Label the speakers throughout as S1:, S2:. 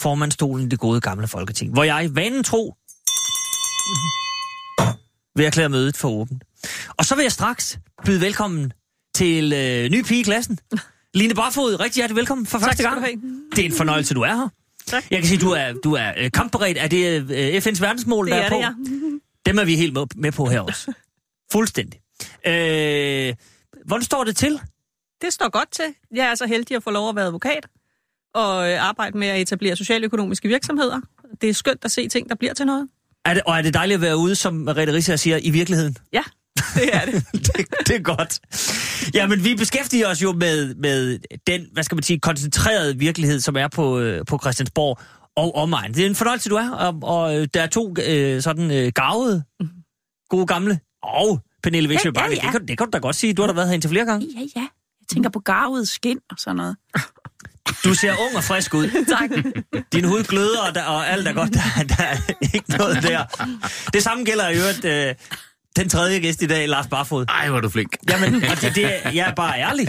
S1: formandstolen i det gode gamle folketing, hvor jeg vanen tro vil erklære mødet for åbent. Og så vil jeg straks byde velkommen til øh, ny pige i klassen. Line Barfod, rigtig hjertelig velkommen for første gang. Det er en fornøjelse, du er her.
S2: Tak.
S1: Jeg kan sige, du er, du er øh, kampberedt. Er det øh, FN's verdensmål,
S2: Det
S1: der
S2: er
S1: er på?
S2: det, ja.
S1: Dem er vi helt med- med på her også. Fuldstændig. Øh, hvordan står det til?
S2: Det står godt til. Jeg er så heldig at få lov at være advokat og øh, arbejde med at etablere socialøkonomiske virksomheder. Det er skønt at se ting, der bliver til noget.
S1: Er det, og er det dejligt at være ude, som Merete Risser siger, i virkeligheden?
S2: Ja, det er det.
S1: det, det er godt. Ja, men vi beskæftiger os jo med, med den, hvad skal man sige, koncentrerede virkelighed, som er på, øh, på Christiansborg og omegn. Det er en fornøjelse, du er, og, og øh, der er to øh, sådan øh, gavede, gode gamle, og Pernille Viksø
S3: Ja, ja, ja.
S1: det, kan, det kan du da godt sige. Du har da været her indtil flere gange.
S3: Ja, ja. Jeg tænker på garvet skin og sådan noget.
S1: Du ser ung og frisk ud.
S3: Tak.
S1: Din hud gløder, og, der, og alt er godt. Der, der er ikke noget der. Det samme gælder i øvrigt øh, den tredje gæst i dag, Lars Barfod.
S4: Ej, hvor er du flink.
S1: Jamen, og det, det, jeg er bare ærlig.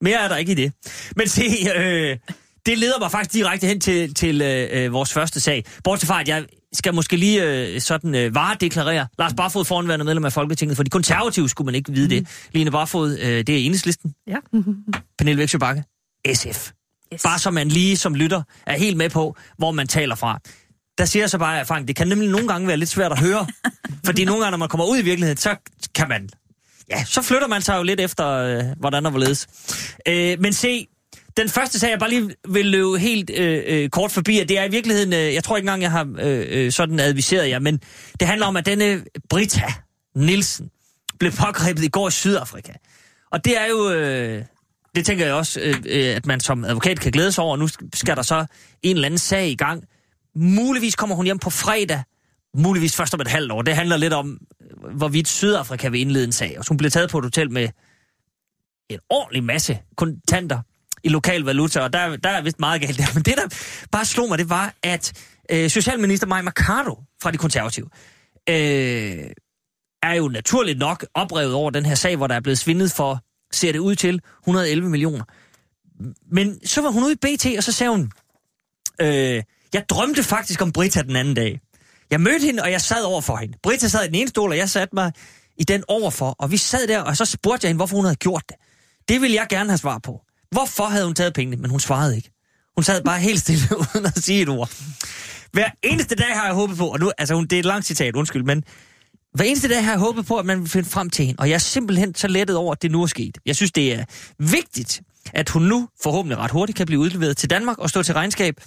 S1: Mere er der ikke i det. Men se, øh, det leder mig faktisk direkte hen til, til øh, vores første sag. Bortset fra, at jeg skal måske lige øh, sådan øh, varedeklarere. Lars Barfod foranværende medlem af Folketinget, for de konservative skulle man ikke vide det. Line Barfod, øh, det er enhedslisten.
S2: Ja.
S1: Pernille Væksø Bakke, SF.
S3: Yes.
S1: Bare så man lige som lytter er helt med på, hvor man taler fra. Der siger jeg så bare af erfaring, det kan nemlig nogle gange være lidt svært at høre. fordi nogle gange, når man kommer ud i virkeligheden, så kan man... Ja, så flytter man sig jo lidt efter, øh, hvordan og hvorledes. Øh, men se, den første sag, jeg bare lige vil løbe helt øh, øh, kort forbi, og det er i virkeligheden, øh, jeg tror ikke engang, jeg har øh, øh, sådan adviseret jer, men det handler om, at denne Brita Nielsen blev pågrebet i går i Sydafrika. Og det er jo, øh, det tænker jeg også, øh, øh, at man som advokat kan glæde sig over. Nu skal der så en eller anden sag i gang. Muligvis kommer hun hjem på fredag. Muligvis først om et halvt år. Det handler lidt om, øh, hvorvidt Sydafrika vil indlede en sag. Og hun bliver taget på et hotel med en ordentlig masse kontanter i lokal valuta, og der, der er vist meget galt der. Men det, der bare slog mig, det var, at øh, Socialminister Maja Mercado fra de konservative øh, er jo naturligt nok oprevet over den her sag, hvor der er blevet svindet for, ser det ud til, 111 millioner. Men så var hun ude i BT, og så sagde hun, øh, jeg drømte faktisk om Brita den anden dag. Jeg mødte hende, og jeg sad over for hende. Brita sad i den ene stol, og jeg satte mig i den overfor, og vi sad der, og så spurgte jeg hende, hvorfor hun havde gjort det. Det ville jeg gerne have svar på. Hvorfor havde hun taget pengene? Men hun svarede ikke. Hun sad bare helt stille, uden at sige et ord. Hver eneste dag har jeg håbet på, og nu, altså hun, det er et langt citat, undskyld, men hver eneste dag har jeg håbet på, at man vil finde frem til hende, og jeg er simpelthen så lettet over, at det nu er sket. Jeg synes, det er vigtigt, at hun nu forhåbentlig ret hurtigt kan blive udleveret til Danmark og stå til regnskab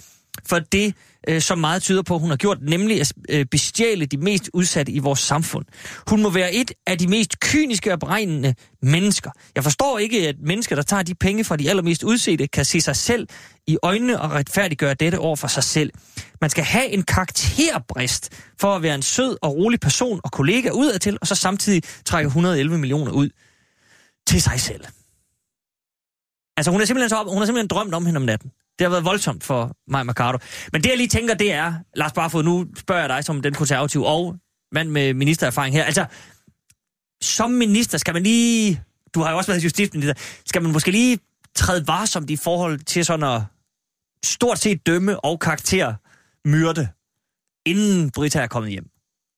S1: for det, øh, som meget tyder på, hun har gjort, nemlig at øh, bestjæle de mest udsatte i vores samfund. Hun må være et af de mest kyniske og beregnende mennesker. Jeg forstår ikke, at mennesker, der tager de penge fra de allermest udsete, kan se sig selv i øjnene og retfærdiggøre dette over for sig selv. Man skal have en karakterbrist for at være en sød og rolig person og kollega udadtil, og så samtidig trække 111 millioner ud til sig selv. Altså hun er simpelthen, så op, hun er simpelthen drømt om hende om natten. Det har været voldsomt for mig, Mercado. Men det jeg lige tænker, det er, Lars Barfod, nu spørger jeg dig som den konservative og mand med ministererfaring her. Altså, som minister skal man lige, du har jo også været justitsminister, skal man måske lige træde varsomt i forhold til sådan at stort set dømme og karakter myrde, inden Brita er kommet hjem.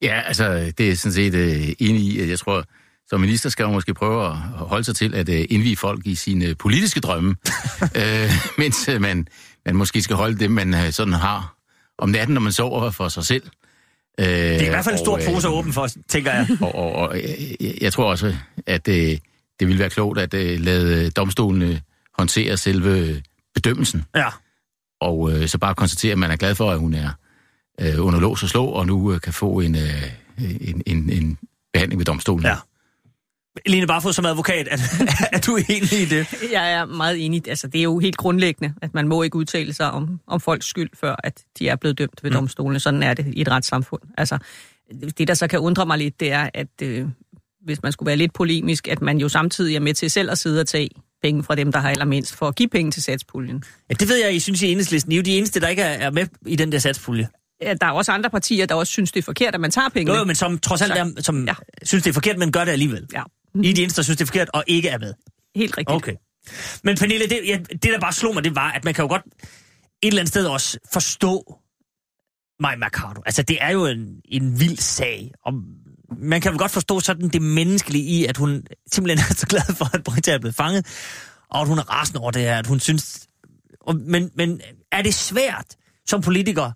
S4: Ja, altså, det er sådan set øh, enig i, at jeg tror, som minister skal man måske prøve at holde sig til at øh, indvige folk i sine politiske drømme, øh, mens øh, man, man måske skal holde det, man øh, sådan har om natten, når man sover for sig selv. Øh,
S1: Det er i hvert fald en stor pose åben for os, tænker jeg.
S4: Og, og, og øh, jeg, jeg tror også, at øh, det ville være klogt at øh, lade domstolene håndtere selve bedømmelsen.
S1: Ja.
S4: Og øh, så bare konstatere, at man er glad for, at hun er øh, under lås og slå, og nu øh, kan få en, øh, en, en, en behandling ved domstolen.
S1: Ja. Line Barfod som advokat, er, er du enig i det?
S2: Jeg er meget enig. Altså, det er jo helt grundlæggende, at man må ikke udtale sig om, om folks skyld, før at de er blevet dømt ved
S1: Mm.
S2: domstolene. Sådan er det i et retssamfund. Altså, det, der så kan undre mig lidt, det er, at øh, hvis man skulle være lidt polemisk, at man jo samtidig er med til selv at sidde og tage penge fra dem, der har allermindst, for at give penge til satspuljen.
S1: Ja, det ved jeg, I synes i enhedslisten. I er jo de eneste, der ikke er med i den der satspulje.
S2: Ja, Der er også andre partier, der også synes, det er forkert, at man tager penge.
S1: Jo, jo, men som trods alt er, som. Ja. synes, det er forkert, men gør det alligevel.
S2: Ja,
S1: I er de eneste, der synes, det er forkert, og ikke er med.
S2: helt rigtigt.
S1: Okay. Men Pernille, det, ja, det der bare slog mig, det var, at man kan jo godt et eller andet sted også forstå Maja Mercado. Altså, det er jo en, en vild sag. Og man kan vel godt forstå sådan det menneskelige i, at hun simpelthen er så glad for, at Britta er blevet fanget, og at hun er rasende over det her, at hun synes... Og, men, men er det svært som politiker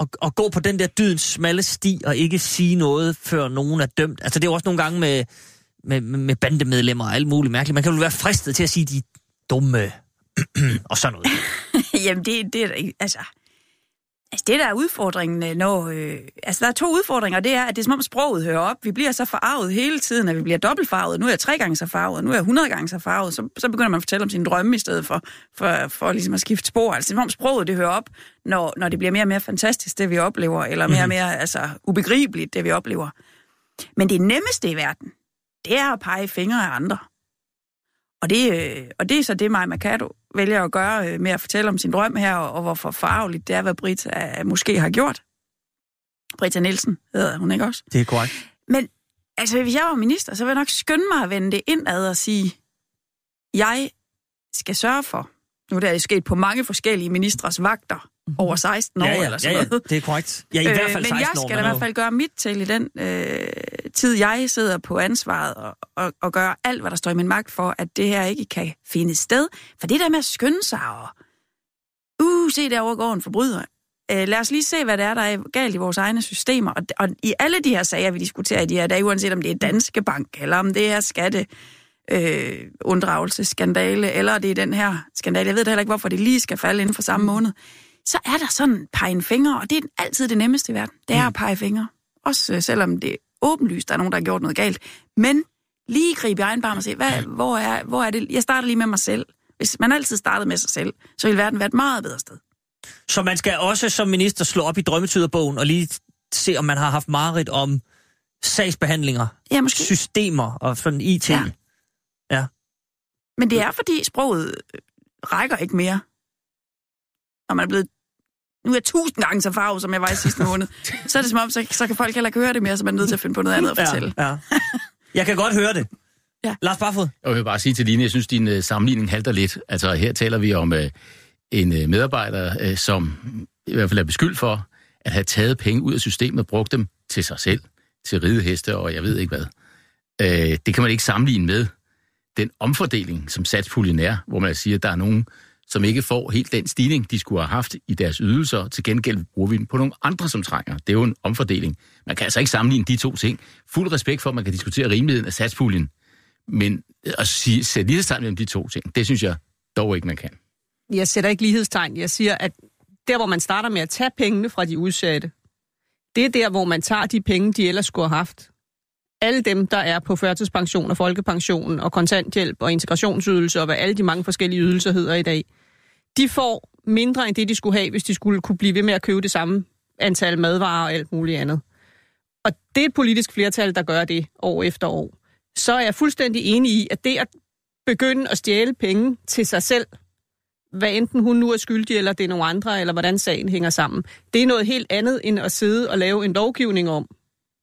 S1: at, at gå på den der dydens smalle sti og ikke sige noget, før nogen er dømt? Altså, det er jo også nogle gange med, med, med med bandemedlemmer og alt muligt mærkeligt. Man kan jo være fristet til at sige, de dumme og sådan noget.
S3: Jamen, det, det er altså... Altså, det der er udfordringen, øh, når... Øh, altså, der er to udfordringer. Det er, at det er som om sproget hører op. Vi bliver så farvet hele tiden, at vi bliver dobbeltfarvet. Nu er jeg tre gange så farvet, nu er jeg 100 gange så farvet. Så, så begynder man at fortælle om sine drømme i stedet for, for, for ligesom at skifte spor. Altså, det er som om sproget det hører op, når, når det bliver mere og mere fantastisk, det vi oplever, eller mere og mere altså, ubegribeligt, det vi oplever. Men det nemmeste i verden, det er at pege fingre af andre. Og det, øh, og det er så det, Maja Mercado vælger at gøre øh, med at fortælle om sin drøm her, og, og hvor forfarveligt det er, hvad Britta øh, måske har gjort. Britta Nielsen hedder hun ikke også?
S1: Det er korrekt.
S3: Men altså, hvis jeg var minister, så ville jeg nok skynde mig at vende det indad og sige, jeg skal sørge for, nu er det sket på mange forskellige ministres vagter, over 16 år
S1: ja, ja,
S3: eller sådan
S1: ja, ja,
S3: noget.
S1: det er korrekt. Ja, i hvert fald
S3: men
S1: 16
S3: jeg
S1: år.
S3: skal
S1: men
S3: da i hvert fald gøre mit til i den øh, tid, jeg sidder på ansvaret, og, og, og gøre alt, hvad der står i min magt for, at det her ikke kan finde sted. For det der med at skynde sig og, uh, se derovre går en forbryder. Øh, lad os lige se, hvad det er, der er galt i vores egne systemer. Og, og i alle de her sager, vi diskuterer i de her dage, uanset om det er Danske Bank, eller om det er skatte, øh, unddragelsesskandale, eller det er den her skandale. Jeg ved heller ikke, hvorfor det lige skal falde inden for samme måned. Så er der sådan pege fingre, og det er altid det nemmeste i verden. Det er at pege fingre. Også øh, selvom det åbenlyst, der er nogen, der har gjort noget galt. Men lige gribe i egen barm og se, hvad, hvor, er, hvor er det? Jeg starter lige med mig selv. Hvis man altid startede med sig selv, så ville verden være et meget bedre sted.
S1: Så man skal også som minister slå op i drømmetyderbogen og lige se, om man har haft mareridt om sagsbehandlinger,
S3: Ja, måske.
S1: systemer og sådan IT.
S3: Ja.
S1: ja.
S3: Men det er, fordi sproget rækker ikke mere. Når man er blevet... Nu er jeg tusind gange så farvet, som jeg var i sidste måned. Så er det som om, så, så kan folk heller ikke høre det mere, så man er nødt til at finde på noget andet at fortælle.
S1: Ja, ja. Jeg kan godt høre det.
S3: Ja.
S1: Lars Barfod.
S4: Jeg vil bare sige til Line, jeg synes, din uh, sammenligning halter lidt. Altså, her taler vi om uh, en uh, medarbejder, uh, som i hvert fald er beskyldt for at have taget penge ud af systemet og brugt dem til sig selv, til rideheste og jeg ved ikke hvad. Uh, det kan man ikke sammenligne med den omfordeling, som satspuljen er, hvor man siger, at der er nogen, som ikke får helt den stigning, de skulle have haft i deres ydelser. Til gengæld bruger vi den på nogle andre, som trænger. Det er jo en omfordeling. Man kan altså ikke sammenligne de to ting. Fuld respekt for, at man kan diskutere rimeligheden af satspuljen. Men at sige, sætte lighedstegn mellem de to ting, det synes jeg dog ikke, man kan.
S2: Jeg sætter ikke lighedstegn. Jeg siger, at der, hvor man starter med at tage pengene fra de udsatte, det er der, hvor man tager de penge, de ellers skulle have haft. Alle dem, der er på førtidspension og folkepension og kontanthjælp og integrationsydelse og hvad alle de mange forskellige ydelser hedder i dag, de får mindre end det, de skulle have, hvis de skulle kunne blive ved med at købe det samme antal madvarer og alt muligt andet. Og det er et politisk flertal, der gør det år efter år. Så er jeg fuldstændig enig i, at det at begynde at stjæle penge til sig selv, hvad enten hun nu er skyldig, eller det er nogle andre, eller hvordan sagen hænger sammen. Det er noget helt andet, end at sidde og lave en lovgivning om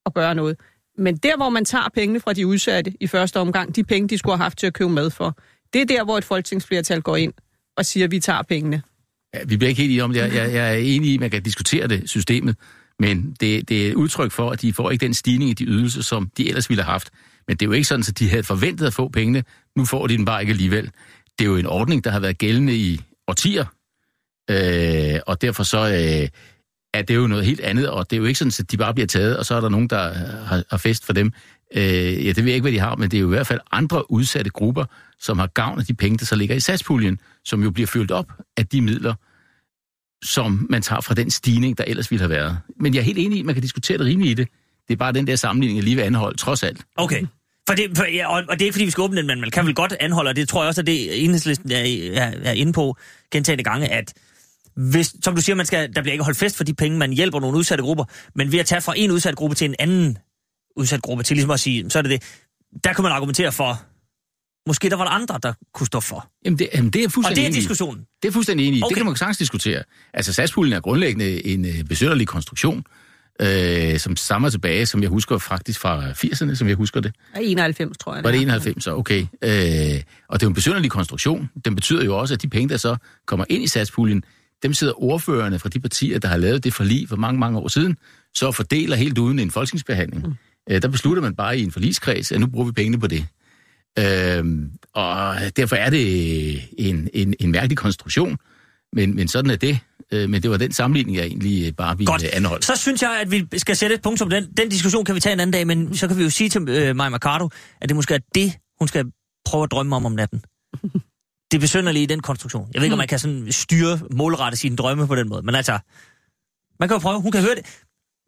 S2: at gøre noget. Men der, hvor man tager pengene fra de udsatte i første omgang, de penge, de skulle have haft til at købe mad for, det er der, hvor et folketingsflertal går ind og siger, at vi tager pengene.
S4: Ja, vi bliver ikke helt enige om det. Jeg, jeg, jeg er enig i, at man kan diskutere det, systemet, men det, det er et udtryk for, at de får ikke den stigning i de ydelser, som de ellers ville have haft. Men det er jo ikke sådan, at de havde forventet at få pengene. Nu får de den bare ikke alligevel. Det er jo en ordning, der har været gældende i årtier, øh, og derfor så øh, er det jo noget helt andet, og det er jo ikke sådan, at de bare bliver taget, og så er der nogen, der har, har fest for dem. Øh, ja, det ved jeg ikke, hvad de har, men det er jo i hvert fald andre udsatte grupper, som har gavn af de penge, der så ligger i satspuljen, som jo bliver fyldt op af de midler, som man tager fra den stigning, der ellers ville have været. Men jeg er helt enig i, at man kan diskutere det rimeligt i det. Det er bare den der sammenligning, jeg lige vil anholde, trods alt.
S1: Okay. For det, for, ja, og, og det er ikke, fordi vi skal åbne den, men man kan vel godt anholde, og det tror jeg også, at det enhedslisten er, er, er inde på gentagende gange, at hvis, som du siger, man skal, der bliver ikke holdt fest for de penge, man hjælper nogle udsatte grupper, men ved at tage fra en udsat gruppe til en anden udsat gruppe, til ligesom at sige, så er det det, der kan man argumentere for, måske der var der andre, der kunne stå for.
S4: Jamen, det, jamen, det er
S1: Og
S4: fuldstændig
S1: det er
S4: enig i.
S1: diskussionen.
S4: Det er fuldstændig enig i.
S1: Okay.
S4: Det kan man sagtens diskutere. Altså, satspuljen er grundlæggende en øh, besønderlig konstruktion, øh, som stammer tilbage, som jeg husker faktisk fra 80'erne, som jeg husker det.
S2: 91, tror jeg.
S4: Var det
S2: er.
S4: 91, så okay. Øh, og det er jo en besynderlig konstruktion. Den betyder jo også, at de penge, der så kommer ind i satspuljen, dem sidder ordførerne fra de partier, der har lavet det forlig for mange, mange år siden, så fordeler helt uden en folketingsbehandling. Mm. Øh, der beslutter man bare i en forligskreds, at nu bruger vi pengene på det. Øh, og derfor er det en, en, en mærkelig konstruktion, men, men sådan er det. Øh, men det var den sammenligning, jeg egentlig øh, bare ville
S1: Godt.
S4: øh, anholde.
S1: Så synes jeg, at vi skal sætte et punktum. Den, den diskussion kan vi tage en anden dag, men så kan vi jo sige til øh, Maja Mercado, at det måske er det, hun skal prøve at drømme om om natten. Det besynderlige i den konstruktion. Jeg ved ikke, om man kan sådan styre, målrette sine drømme på den måde, men altså, man kan jo prøve, hun kan høre det.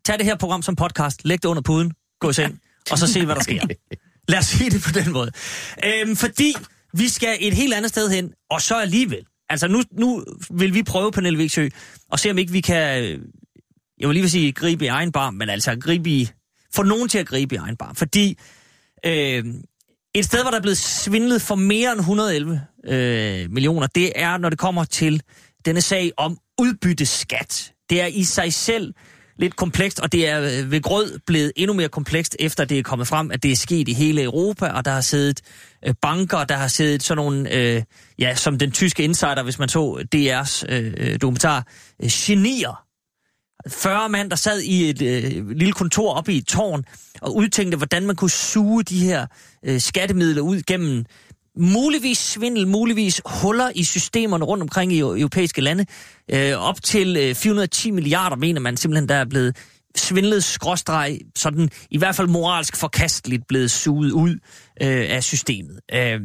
S1: Tag det her program som podcast, læg det under puden, gå i seng, og så se, hvad der sker. Lad os sige det på den måde. Øhm, fordi vi skal et helt andet sted hen, og så alligevel. Altså nu, nu vil vi prøve, Pernille Vigsø, og se om ikke vi kan, øh, jeg vil lige vil sige gribe i egen barm, men altså gribe i, få nogen til at gribe i egen barm. Fordi øh, et sted, hvor der er blevet svindlet for mere end 111 øh, millioner, det er, når det kommer til denne sag om udbytteskat. Det er i sig selv lidt komplekst, og det er øh, ved grød blevet endnu mere komplekst, efter det er kommet frem, at det er sket i hele Europa, og der har siddet øh, banker, der har siddet sådan nogle, øh, ja, som den tyske insider, hvis man så DR's øh, dokumentar, øh, genier. 40 mand, der sad i et øh, lille kontor oppe i et tårn, og udtænkte, hvordan man kunne suge de her øh, skattemidler ud gennem muligvis svindel, muligvis huller i systemerne rundt omkring i europæiske lande. Øh, op til øh, 410 milliarder, mener man simpelthen, der er blevet svindlet skråstreg, sådan i hvert fald moralsk forkasteligt blevet suget ud øh, af systemet. Øh,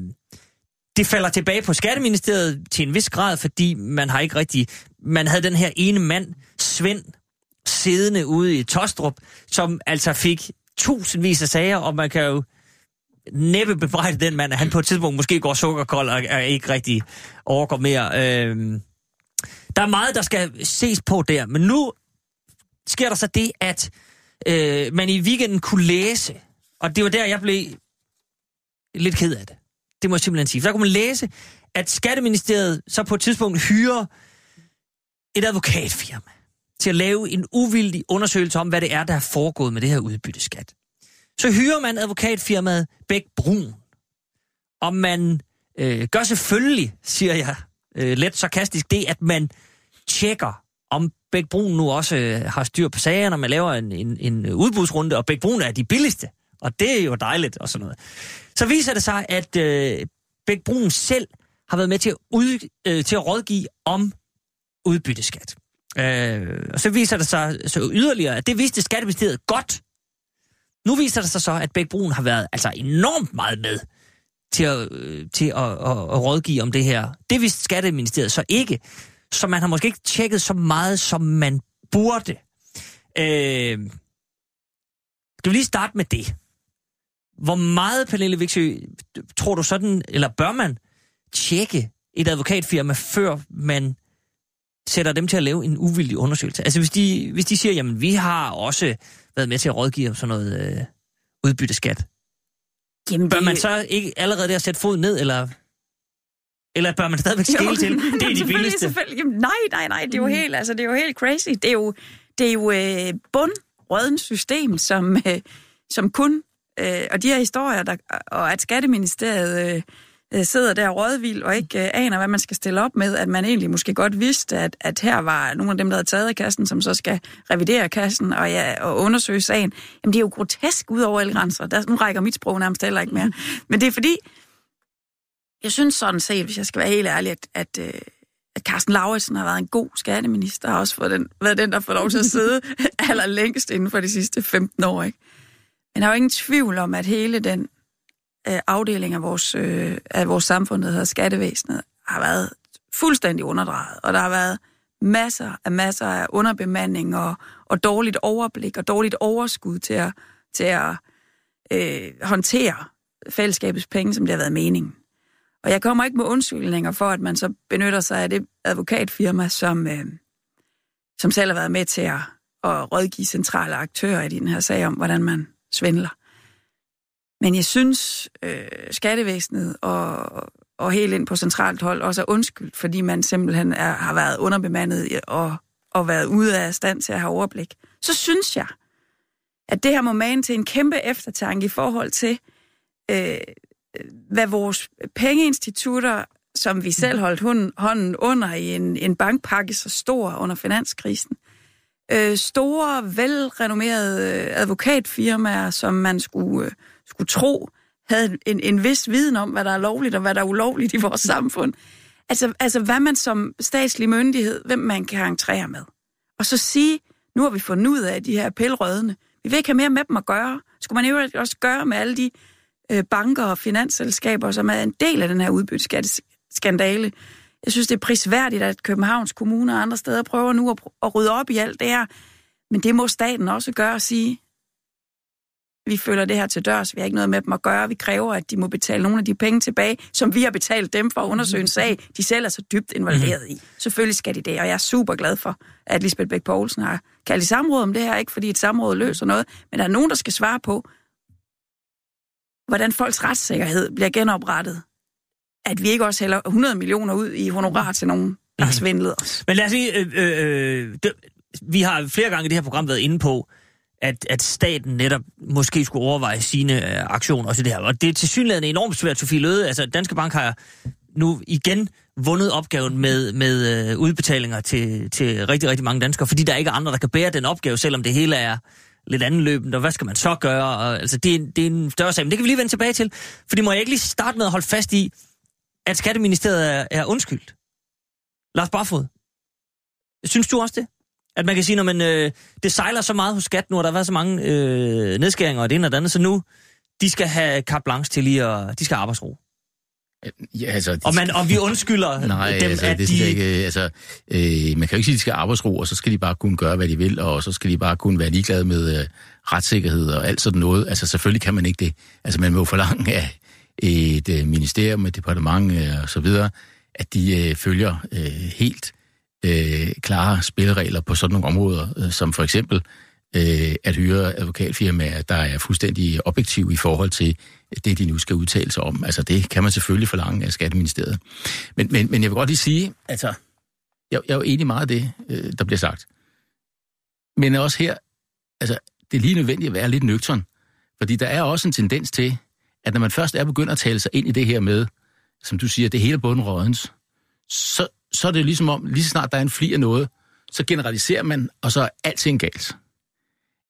S1: det falder tilbage på Skatteministeriet til en vis grad, fordi man har ikke rigtig... Man havde den her ene mand, Svend, siddende ude i Tostrup, som altså fik tusindvis af sager, og man kan jo næppe bebrejde den mand, at han på et tidspunkt måske går sukkerkold og, er ikke rigtig overgår mere. Øh, der er meget, der skal ses på der, men nu sker der så det, at øh, man i weekenden kunne læse, og det var der, jeg blev lidt ked af det. Det må jeg simpelthen sige. For der kunne man læse, at Skatteministeriet så på et tidspunkt hyrer et advokatfirma til at lave en uvildig undersøgelse om, hvad det er, der er foregået med det her udbytteskat. Så hyrer man advokatfirmaet Bæk Brun, og man øh, gør selvfølgelig, siger jeg øh, let sarkastisk, det, at man tjekker, om Bæk Brun nu også øh, har styr på sagerne, og man laver en, en, en udbudsrunde, og Bæk Brun er de billigste, og det er jo dejligt og sådan noget. Så viser det sig, at øh, Bæk Brun selv har været med til at, ud, øh, til at rådgive om udbytteskat. Øh, og så viser det sig så yderligere, at det vidste Skatteministeriet godt. Nu viser det sig så, at Bæk Brun har været altså enormt meget med til, at, øh, til at, at, at rådgive om det her. Det vidste Skatteministeriet så ikke. Så man har måske ikke tjekket så meget, som man burde. Øh, skal vi lige starte med det? Hvor meget, Pernille Vigsø, tror du sådan, eller bør man tjekke et advokatfirma, før man sætter dem til at lave en uvildig undersøgelse? Altså hvis de, hvis de siger, jamen vi har også været med til at rådgive om sådan noget øh, udbytteskat.
S3: Jamen,
S1: Bør
S3: det-
S1: man så ikke allerede der sætte fod ned, eller, eller bør man stadigvæk skille til? Det er de billigste.
S3: Selvfølgelig. Jamen, nej, nej, nej, det er jo helt, altså, det er jo helt crazy. Det er jo, det er jo øh, system, som, øh, som kun, øh, og de her historier, der, og at Skatteministeriet øh, øh, sidder der rådvild og ikke øh, aner, hvad man skal stille op med, at man egentlig måske godt vidste, at, at her var nogle af dem, der havde taget af kassen, som så skal revidere kassen og, ja, og undersøge sagen. Jamen, det er jo grotesk ud over alle grænser. Der, nu rækker mit sprog nærmest heller ikke mere. Men det er fordi, jeg synes sådan set, hvis jeg skal være helt ærlig, at, at, øh, at Carsten Lauritsen har været en god skatteminister, har også fået den, været den, der får lov til at sidde allerlængst inden for de sidste 15 år. Ikke? Men der er jo ingen tvivl om, at hele den øh, afdeling af vores, øh, af vores samfund, der hedder skattevæsenet, har været fuldstændig underdrejet, og der har været masser af masser af underbemanding og, og dårligt overblik og dårligt overskud til at, til at øh, håndtere fællesskabets penge, som det har været meningen. Og jeg kommer ikke med undskyldninger for, at man så benytter sig af det advokatfirma, som, øh, som selv har været med til at, at rådgive centrale aktører i den her sag om, hvordan man svindler. Men jeg synes, øh, skattevæsenet og, og helt ind på centralt hold også er undskyldt, fordi man simpelthen er, har været underbemandet og, og været ude af stand til at have overblik. Så synes jeg, at det her må mane til en kæmpe eftertanke i forhold til, øh, hvad vores pengeinstitutter, som vi selv holdt hånden, hånden under i en, en bankpakke så stor under finanskrisen, øh, store, velrenommerede advokatfirmaer, som man skulle, øh, skulle tro havde en, en vis viden om, hvad der er lovligt og hvad der er ulovligt i vores samfund. Altså, altså hvad man som statslig myndighed, hvem man kan entrere med. Og så sige, nu har vi fundet ud af de her pælrødende. Vi vil ikke have mere med dem at gøre. Skulle man jo også gøre med alle de øh, banker og finansselskaber, som er en del af den her udbytteskandale. Jeg synes, det er prisværdigt, at Københavns Kommune og andre steder prøver nu at, at rydde op i alt det her. Men det må staten også gøre og sige, vi følger det her til dørs, vi har ikke noget med dem at gøre, vi kræver, at de må betale nogle af de penge tilbage, som vi har betalt dem for at undersøge en sag, de selv er så dybt involveret i. Selvfølgelig skal de det, og jeg er super glad for, at Lisbeth Bæk Poulsen har kaldt i samråd om det her, ikke fordi et samråd løser noget, men der er nogen, der skal svare på, hvordan folks retssikkerhed bliver genoprettet. At vi ikke også hælder 100 millioner ud i honorar til nogen, der har svindlet os.
S1: Men lad os sige, øh, øh, det, vi har flere gange i det her program været inde på, at, at staten netop måske skulle overveje sine øh, aktioner også i det her. Og det er til synligheden enormt svært, Sofie Løde. Altså, Danske Bank har nu igen vundet opgaven med, med øh, udbetalinger til, til rigtig, rigtig mange danskere, fordi der ikke er andre, der kan bære den opgave, selvom det hele er lidt anløbende, og hvad skal man så gøre? Og, altså, det, er, det er en større sag, men det kan vi lige vende tilbage til. Fordi må jeg ikke lige starte med at holde fast i, at Skatteministeriet er, er undskyldt? Lars Barfod, synes du også det? At man kan sige, når man, øh, det sejler så meget hos skat nu, og der har været så mange øh, nedskæringer og det ene og det andet, så nu, de skal have carte blanche til lige at, de skal have arbejdsro.
S4: Ja, altså, de
S1: og, man, og vi undskylder
S4: Nej,
S1: dem,
S4: altså,
S1: at
S4: det
S1: de...
S4: ikke, altså, øh, man kan jo ikke sige, at de skal have arbejdsro, og så skal de bare kunne gøre, hvad de vil, og så skal de bare kunne være ligeglade med øh, retssikkerhed og alt sådan noget. Altså, selvfølgelig kan man ikke det. Altså, man må forlange af et øh, ministerium, et departement øh, og så videre, at de øh, følger øh, helt øh, klare spilleregler på sådan nogle områder, øh, som for eksempel øh, at hyre advokatfirmaer, der er fuldstændig objektive i forhold til det, de nu skal udtale sig om. Altså det kan man selvfølgelig forlange af Skatteministeriet. Men, men, men jeg vil godt lige sige, altså, jeg, jeg er jo enig meget af det, øh, der bliver sagt. Men også her, altså, det er lige nødvendigt at være lidt nøgtern. Fordi der er også en tendens til, at når man først er begyndt at tale sig ind i det her med, som du siger, det hele bundrådens, så, så er det ligesom om, lige så snart der er en fli af noget, så generaliserer man, og så er alting galt.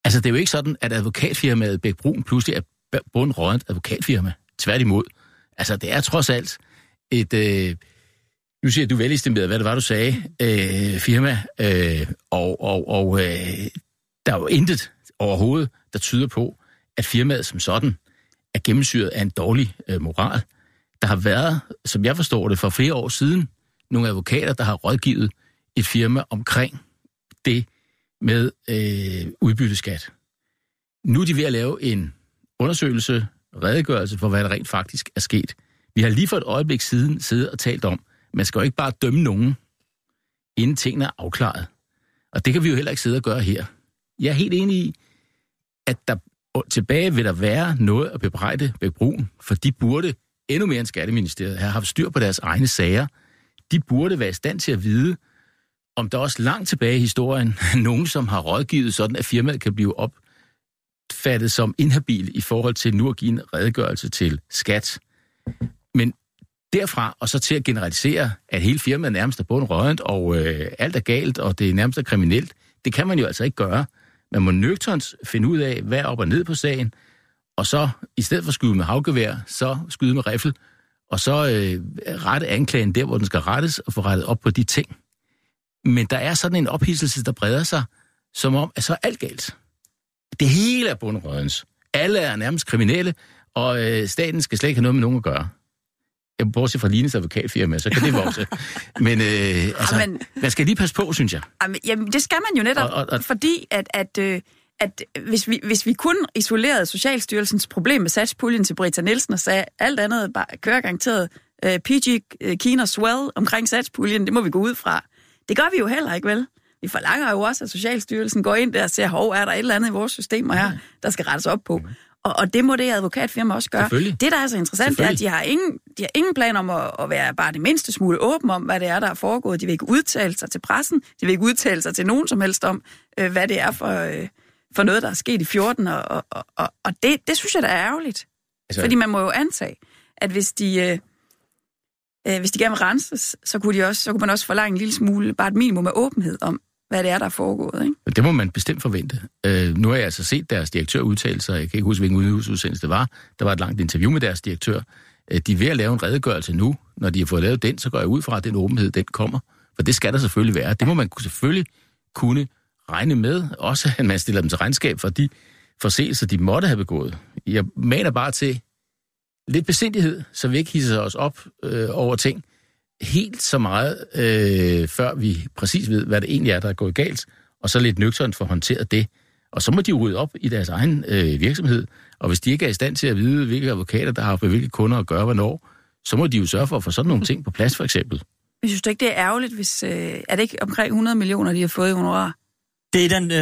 S4: Altså, det er jo ikke sådan, at advokatfirmaet Bæk Brun pludselig er bundrådent advokatfirma. Tværtimod. Altså, det er trods alt et... Øh, nu siger du velistimeret, hvad det var, du sagde, øh, firma, øh, og, og, og øh, der er jo intet overhovedet, der tyder på, at firmaet som sådan er gennemsyret af en dårlig øh, moral. Der har været, som jeg forstår det, for flere år siden, nogle advokater, der har rådgivet et firma omkring det med øh, udbytteskat. Nu er de ved at lave en undersøgelse, redegørelse for, hvad der rent faktisk er sket. Vi har lige for et øjeblik siden siddet og talt om, man skal jo ikke bare dømme nogen, inden tingene er afklaret. Og det kan vi jo heller ikke sidde og gøre her. Jeg er helt enig i, at der tilbage vil der være noget at bebrejde Bæk Brun, for de burde endnu mere end Skatteministeriet have haft styr på deres egne sager. De burde være i stand til at vide, om der også langt tilbage i historien er nogen, som har rådgivet sådan, at firmaet kan blive opfattet som inhabil i forhold til nu at give en redegørelse til skat. Men derfra og så til at generalisere, at hele firmaet nærmest er bundrødent, og øh, alt er galt, og det er nærmest er kriminelt, det kan man jo altså ikke gøre. Man må nøgternt finde ud af, hvad er op og ned på sagen, og så i stedet for at skyde med havgevær, så skyde med riffel, og så øh, rette anklagen der, hvor den skal rettes, og få rettet op på de ting. Men der er sådan en ophidselse, der breder sig, som om, at så er alt galt. Det hele er bundrødens. Alle er nærmest kriminelle, og øh, staten skal slet ikke have noget med nogen at gøre. Jeg bortset fra Lines advokatfirma, så kan det vokse. Men øh, altså,
S3: Jamen-
S4: man skal lige passe på, synes jeg.
S3: Jamen, jamen, det skal man jo netop,
S4: Og- og- og-
S3: fordi at, at, øh, at hvis vi, hvis vi kun isolerede Socialstyrelsens problem med satspuljen til Britta Nielsen og sagde, alt andet bare kører garanteret uh, PG uh, Kina Swell omkring satspuljen, det må vi gå ud fra. Det gør vi jo heller ikke, vel? Vi forlanger jo også, at Socialstyrelsen går ind der og ser, hov, er der et eller andet i vores systemer her, der skal rettes op på. Og, og det må det advokatfirma også gøre. Det, der er så interessant, er, at de har ingen, de har ingen plan om at, at være bare det mindste smule åben om, hvad det er, der er foregået. De vil ikke udtale sig til pressen. De vil ikke udtale sig til nogen som helst om, øh, hvad det er for, øh, for noget, der er sket i 14. Og, og, og, og det, det synes jeg, der er ærgerligt. Altså, Fordi man må jo antage, at hvis de, øh, øh, hvis de gerne vil renses, så kunne, de også, så kunne man også forlange en lille smule, bare et minimum af åbenhed om, hvad det er, der er foregået. Ikke?
S4: Det må man bestemt forvente. Øh, nu har jeg altså set deres direktør udtale sig. Jeg kan ikke huske, hvilken udsendelse det var. Der var et langt interview med deres direktør. Øh, de er ved at lave en redegørelse nu. Når de har fået lavet den, så går jeg ud fra, at den åbenhed, den kommer. For det skal der selvfølgelig være. Det må man selvfølgelig kunne regne med. Også at man stiller dem til regnskab for de forseelser, de måtte have begået. Jeg maner bare til lidt besindighed, så vi ikke hisser os op øh, over ting helt så meget, øh, før vi præcis ved, hvad det egentlig er, der er gået galt, og så lidt nøgternt for håndteret det. Og så må de jo rydde op i deres egen øh, virksomhed, og hvis de ikke er i stand til at vide, hvilke advokater, der har med hvilke kunder at gøre hvornår, så må de jo sørge for at få sådan nogle ting på plads, for eksempel.
S3: Jeg synes du ikke, det er ærgerligt, hvis... Øh, er det ikke omkring 100 millioner, de har fået i honorar?
S1: Det er den, øh,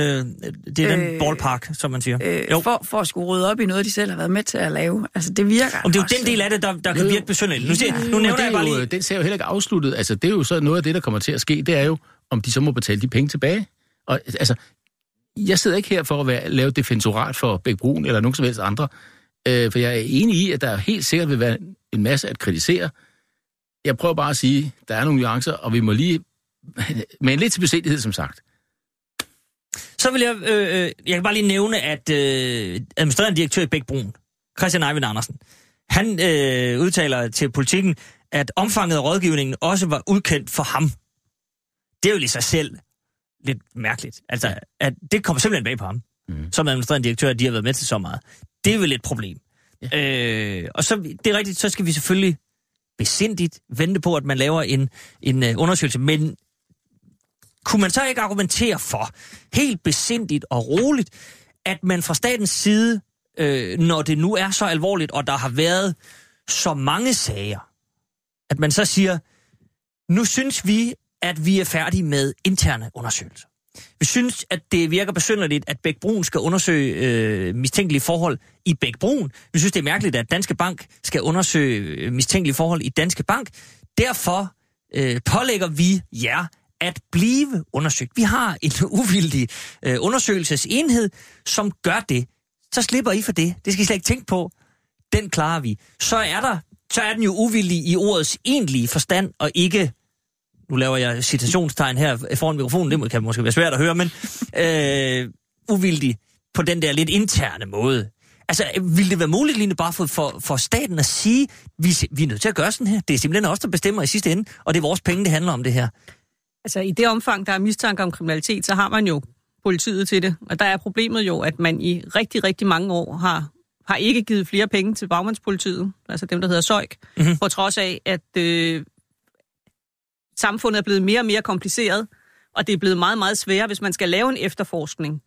S1: det er øh, den ballpark, som man siger.
S3: Øh, jo. For, for at skulle rydde op i noget, de selv har været med til at lave. Altså, det virker
S1: Om det er jo den del af det, der, der kan virke besynderligt. Nu, siger, nu nævner
S4: det er
S1: jeg bare
S4: jo,
S1: lige...
S4: Den ser jo heller ikke afsluttet. Altså, det er jo så noget af det, der kommer til at ske. Det er jo, om de så må betale de penge tilbage. Og altså, jeg sidder ikke her for at være, lave defensorat for Bæk Brun eller nogen som helst andre. Øh, for jeg er enig i, at der helt sikkert vil være en masse at kritisere. Jeg prøver bare at sige, at der er nogle nuancer, og vi må lige... Men lidt til besindighed, som sagt.
S1: Så vil jeg, øh, øh, jeg kan bare lige nævne, at øh, administrerende direktør i Bæk Brun, Christian Eivind Andersen, han øh, udtaler til politikken, at omfanget af rådgivningen også var udkendt for ham. Det er jo i sig selv lidt mærkeligt. Altså, at det kommer simpelthen bag på ham, mm. som administrerende direktør, at de har været med til så meget. Det er vel et problem. Ja. Øh, og så, det er rigtigt, så skal vi selvfølgelig besindigt vente på, at man laver en, en uh, undersøgelse, men kunne man så ikke argumentere for, helt besindigt og roligt, at man fra statens side, øh, når det nu er så alvorligt, og der har været så mange sager, at man så siger, nu synes vi, at vi er færdige med interne undersøgelser. Vi synes, at det virker besynderligt, at Bæk Brun skal undersøge øh, mistænkelige forhold i Bæk Brun. Vi synes, det er mærkeligt, at Danske Bank skal undersøge øh, mistænkelige forhold i Danske Bank. Derfor øh, pålægger vi jer at blive undersøgt. Vi har en uvildig øh, undersøgelsesenhed, som gør det. Så slipper I for det. Det skal I slet ikke tænke på. Den klarer vi. Så er der, så er den jo uvildig i ordets egentlige forstand, og ikke nu laver jeg citationstegn her foran mikrofonen, det kan måske være svært at høre, men øh, uvildig på den der lidt interne måde. Altså, ville det være muligt Line, bare for, for, for staten at sige, vi, vi er nødt til at gøre sådan her? Det er simpelthen os, der bestemmer i sidste ende, og det er vores penge, det handler om det her.
S2: Altså i det omfang, der er mistanke om kriminalitet, så har man jo politiet til det. Og der er problemet jo, at man i rigtig, rigtig mange år har, har ikke givet flere penge til bagmandspolitiet, altså dem, der hedder SØJK, mm-hmm. på trods af, at øh, samfundet er blevet mere og mere kompliceret, og det er blevet meget, meget sværere, hvis man skal lave en efterforskning.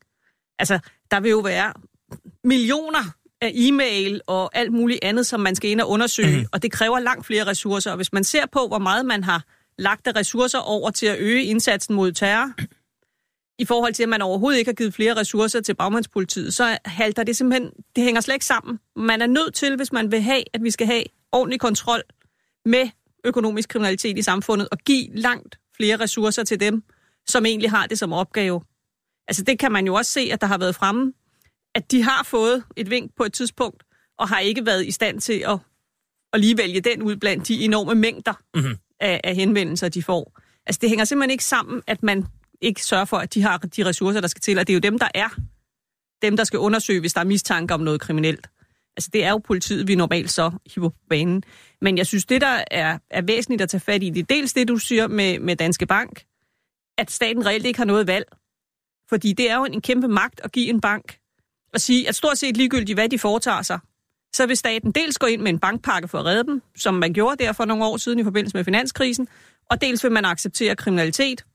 S2: Altså, der vil jo være millioner af e-mail og alt muligt andet, som man skal ind og undersøge, mm. og det kræver langt flere ressourcer. Og hvis man ser på, hvor meget man har lagt af ressourcer over til at øge indsatsen mod terror, i forhold til, at man overhovedet ikke har givet flere ressourcer til bagmandspolitiet, så halter det simpelthen, det hænger slet ikke sammen. Man er nødt til, hvis man vil have, at vi skal have ordentlig kontrol med økonomisk kriminalitet i samfundet, og give langt flere ressourcer til dem, som egentlig har det som opgave. Altså det kan man jo også se, at der har været fremme, at de har fået et vink på et tidspunkt, og har ikke været i stand til at, at lige vælge den ud blandt de enorme mængder mm-hmm af, af henvendelser, de får. Altså det hænger simpelthen ikke sammen, at man ikke sørger for, at de har de ressourcer, der skal til, og det er jo dem, der er dem, der skal undersøge, hvis der er mistanke om noget kriminelt. Altså det er jo politiet, vi normalt så hiver på banen. Men jeg synes, det der er, er væsentligt at tage fat i, det er dels det, du siger med, med Danske Bank, at staten reelt ikke har noget valg. Fordi det er jo en kæmpe magt at give en bank og sige, at stort set ligegyldigt, hvad de foretager sig, så vil staten dels gå ind med en bankpakke for at redde dem, som man gjorde der for nogle år siden i forbindelse med finanskrisen, og dels vil man acceptere kriminalitet,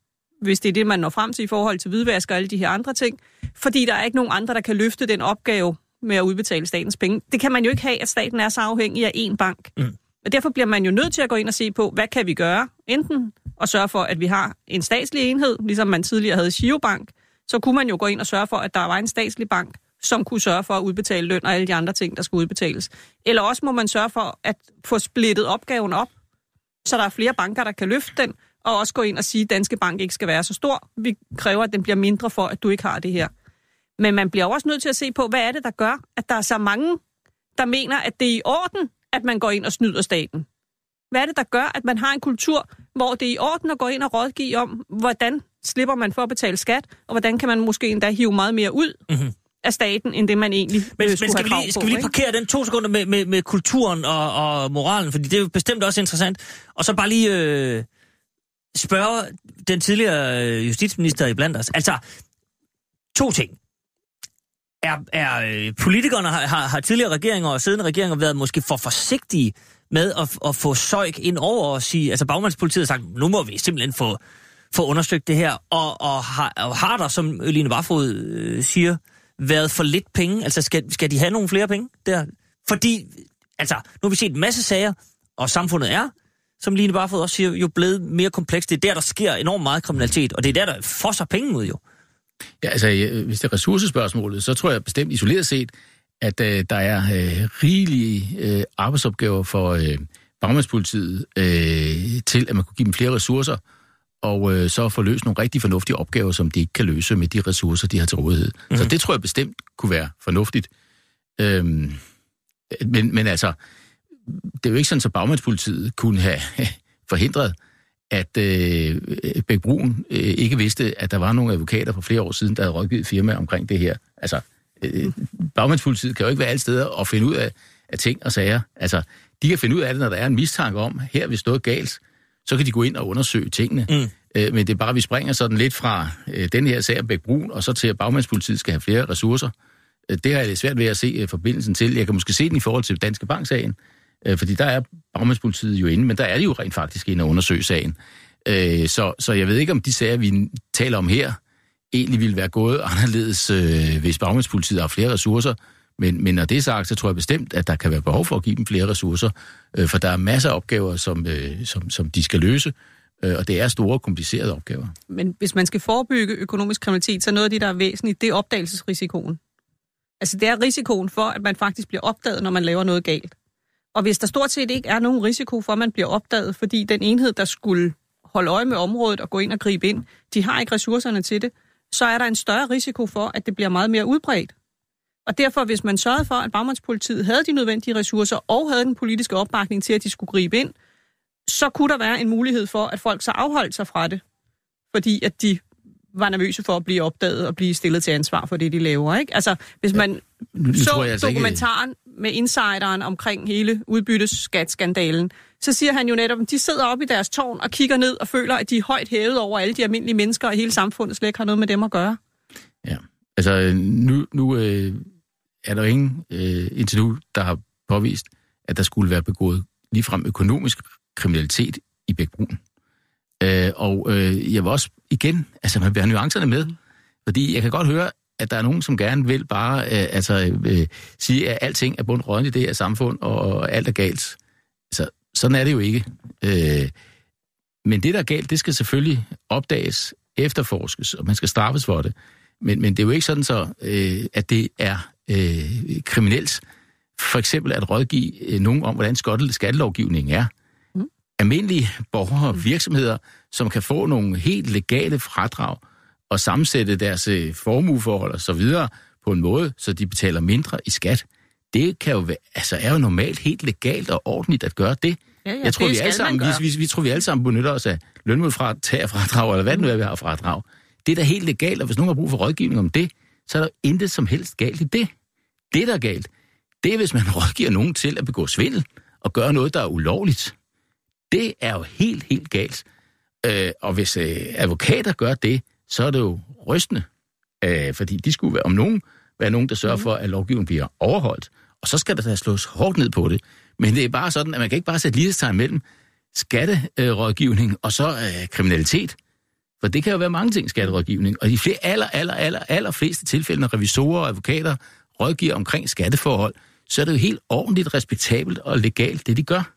S2: hvis det er det, man når frem til i forhold til hvidvask og alle de her andre ting. Fordi der er ikke nogen andre, der kan løfte den opgave med at udbetale statens penge. Det kan man jo ikke have, at staten er så afhængig af én bank. Mm. Og derfor bliver man jo nødt til at gå ind og se på, hvad kan vi gøre? Enten at sørge for, at vi har en statslig enhed, ligesom man tidligere havde Shio Bank, så kunne man jo gå ind og sørge for, at der var en statslig bank, som kunne sørge for at udbetale løn og alle de andre ting, der skulle udbetales. Eller også må man sørge for at få splittet opgaven op, så der er flere banker, der kan løfte den, og også gå ind og sige, at Danske Bank ikke skal være så stor. Vi kræver, at den bliver mindre for, at du ikke har det her. Men man bliver også nødt til at se på, hvad er det, der gør, at der er så mange, der mener, at det er i orden, at man går ind og snyder staten. Hvad er det, der gør, at man har en kultur, hvor det er i orden at gå ind og rådgive om, hvordan slipper man for at betale skat, og hvordan kan man måske endda hive meget mere ud mm-hmm af staten, end det man egentlig
S1: Men,
S2: øh,
S1: men skal, vi
S2: have
S1: lige,
S2: krav
S1: skal vi lige parkere den to sekunder med, med, med kulturen og, og moralen, fordi det er jo bestemt også interessant. Og så bare lige øh, spørge den tidligere øh, justitsminister i blandt os. Altså, to ting. Er, er øh, politikerne, har, har, har tidligere regeringer og siddende regeringer været måske for forsigtige med at, at få søjk ind over og sige, altså bagmandspolitiet har sagt, nu må vi simpelthen få, få undersøgt det her, og, og, har, og har der, som Line Barfod øh, siger, været for lidt penge? Altså skal, skal de have nogle flere penge der? Fordi, altså, nu har vi set en masse sager, og samfundet er, som Line Barfod også siger, jo blevet mere komplekst. Det er der, der sker enormt meget kriminalitet, og det er der, der fosser penge ud jo.
S4: Ja, altså, hvis det er ressourcespørgsmålet, så tror jeg bestemt isoleret set, at øh, der er øh, rigelige øh, arbejdsopgaver for øh, bagmandspolitiet øh, til, at man kunne give dem flere ressourcer, og øh, så få løst nogle rigtig fornuftige opgaver, som de ikke kan løse med de ressourcer, de har til rådighed. Mm-hmm. Så det tror jeg bestemt kunne være fornuftigt. Øhm, men, men altså, det er jo ikke sådan, at bagmandspolitiet kunne have forhindret, at øh, Bæk Brun øh, ikke vidste, at der var nogle advokater for flere år siden, der havde rådgivet firma omkring det her. Altså, øh, bagmandspolitiet kan jo ikke være alle steder og finde ud af, af ting og sager. Altså, de kan finde ud af det, når der er en mistanke om, her er vi stået galt, så kan de gå ind og undersøge tingene. Mm. Øh, men det er bare, at vi springer sådan lidt fra øh, den her sag om Bæk Brun, og så til, at bagmandspolitiet skal have flere ressourcer. Øh, det har jeg lidt svært ved at se øh, forbindelsen til. Jeg kan måske se den i forhold til Danske Bank-sagen, øh, fordi der er bagmandspolitiet jo inde, men der er de jo rent faktisk inde og undersøge sagen. Øh, så, så jeg ved ikke, om de sager, vi taler om her, egentlig ville være gået anderledes, øh, hvis bagmandspolitiet har flere ressourcer. Men, men når det er sagt, så tror jeg bestemt, at der kan være behov for at give dem flere ressourcer, øh, for der er masser af opgaver, som, øh, som, som de skal løse, øh, og det er store, komplicerede opgaver.
S2: Men hvis man skal forebygge økonomisk kriminalitet, så er noget af det, der er væsentligt, det er opdagelsesrisikoen. Altså det er risikoen for, at man faktisk bliver opdaget, når man laver noget galt. Og hvis der stort set ikke er nogen risiko for, at man bliver opdaget, fordi den enhed, der skulle holde øje med området og gå ind og gribe ind, de har ikke ressourcerne til det, så er der en større risiko for, at det bliver meget mere udbredt. Og derfor, hvis man sørgede for, at bagmandspolitiet havde de nødvendige ressourcer og havde den politiske opbakning til, at de skulle gribe ind, så kunne der være en mulighed for, at folk så afholdt sig fra det, fordi at de var nervøse for at blive opdaget og blive stillet til ansvar for det, de laver. Ikke? Altså, hvis man
S4: nu
S2: så
S4: jeg altså ikke-
S2: dokumentaren med insideren omkring hele udbytteskatskandalen, så siger han jo netop, at de sidder oppe i deres tårn og kigger ned og føler, at de er højt hævet over alle de almindelige mennesker, og hele samfundet slet ikke har noget med dem at gøre.
S4: Ja, altså nu, nu øh, er der ingen øh, indtil nu, der har påvist, at der skulle være begået ligefrem økonomisk kriminalitet i Bækbrun. Øh, og øh, jeg vil også igen, altså man vil have nuancerne med, fordi jeg kan godt høre, at der er nogen, som gerne vil bare øh, altså, øh, sige, at alting er bundrødende i det her samfund, og, og alt er galt. Altså, sådan er det jo ikke. Øh, men det, der er galt, det skal selvfølgelig opdages, efterforskes, og man skal straffes for det. Men, men det er jo ikke sådan så, øh, at det er øh, kriminelt. For eksempel at rådgive øh, nogen om, hvordan skattelovgivningen er. Mm. Almindelige borgere og virksomheder, som kan få nogle helt legale fradrag og sammensætte deres øh, formueforhold og så videre på en måde, så de betaler mindre i skat. Det kan jo være, altså er jo normalt helt legalt og ordentligt at gøre det.
S2: Ja, ja,
S4: jeg tror,
S2: det
S4: vi alle sammen, vi, vi, vi, tror, vi alle sammen benytter os af lønmodfradrag, eller hvad det nu er, vi har fradrag. Det er da helt legalt, og hvis nogen har brug for rådgivning om det, så er der intet som helst galt i det. Det, der er galt, det er, hvis man rådgiver nogen til at begå svindel og gøre noget, der er ulovligt. Det er jo helt, helt galt. Øh, og hvis øh, advokater gør det, så er det jo rystende. Øh, fordi de skulle være, om nogen være nogen, der sørger for, at lovgivningen bliver overholdt. Og så skal der da slås hårdt ned på det. Men det er bare sådan, at man kan ikke bare sætte lighedstegn mellem skatterådgivning og så øh, kriminalitet. For det kan jo være mange ting, skatterådgivning. Og i flere aller, aller, aller, aller fleste tilfælde, når revisorer og advokater rådgiver omkring skatteforhold, så er det jo helt ordentligt, respektabelt og legalt, det de gør.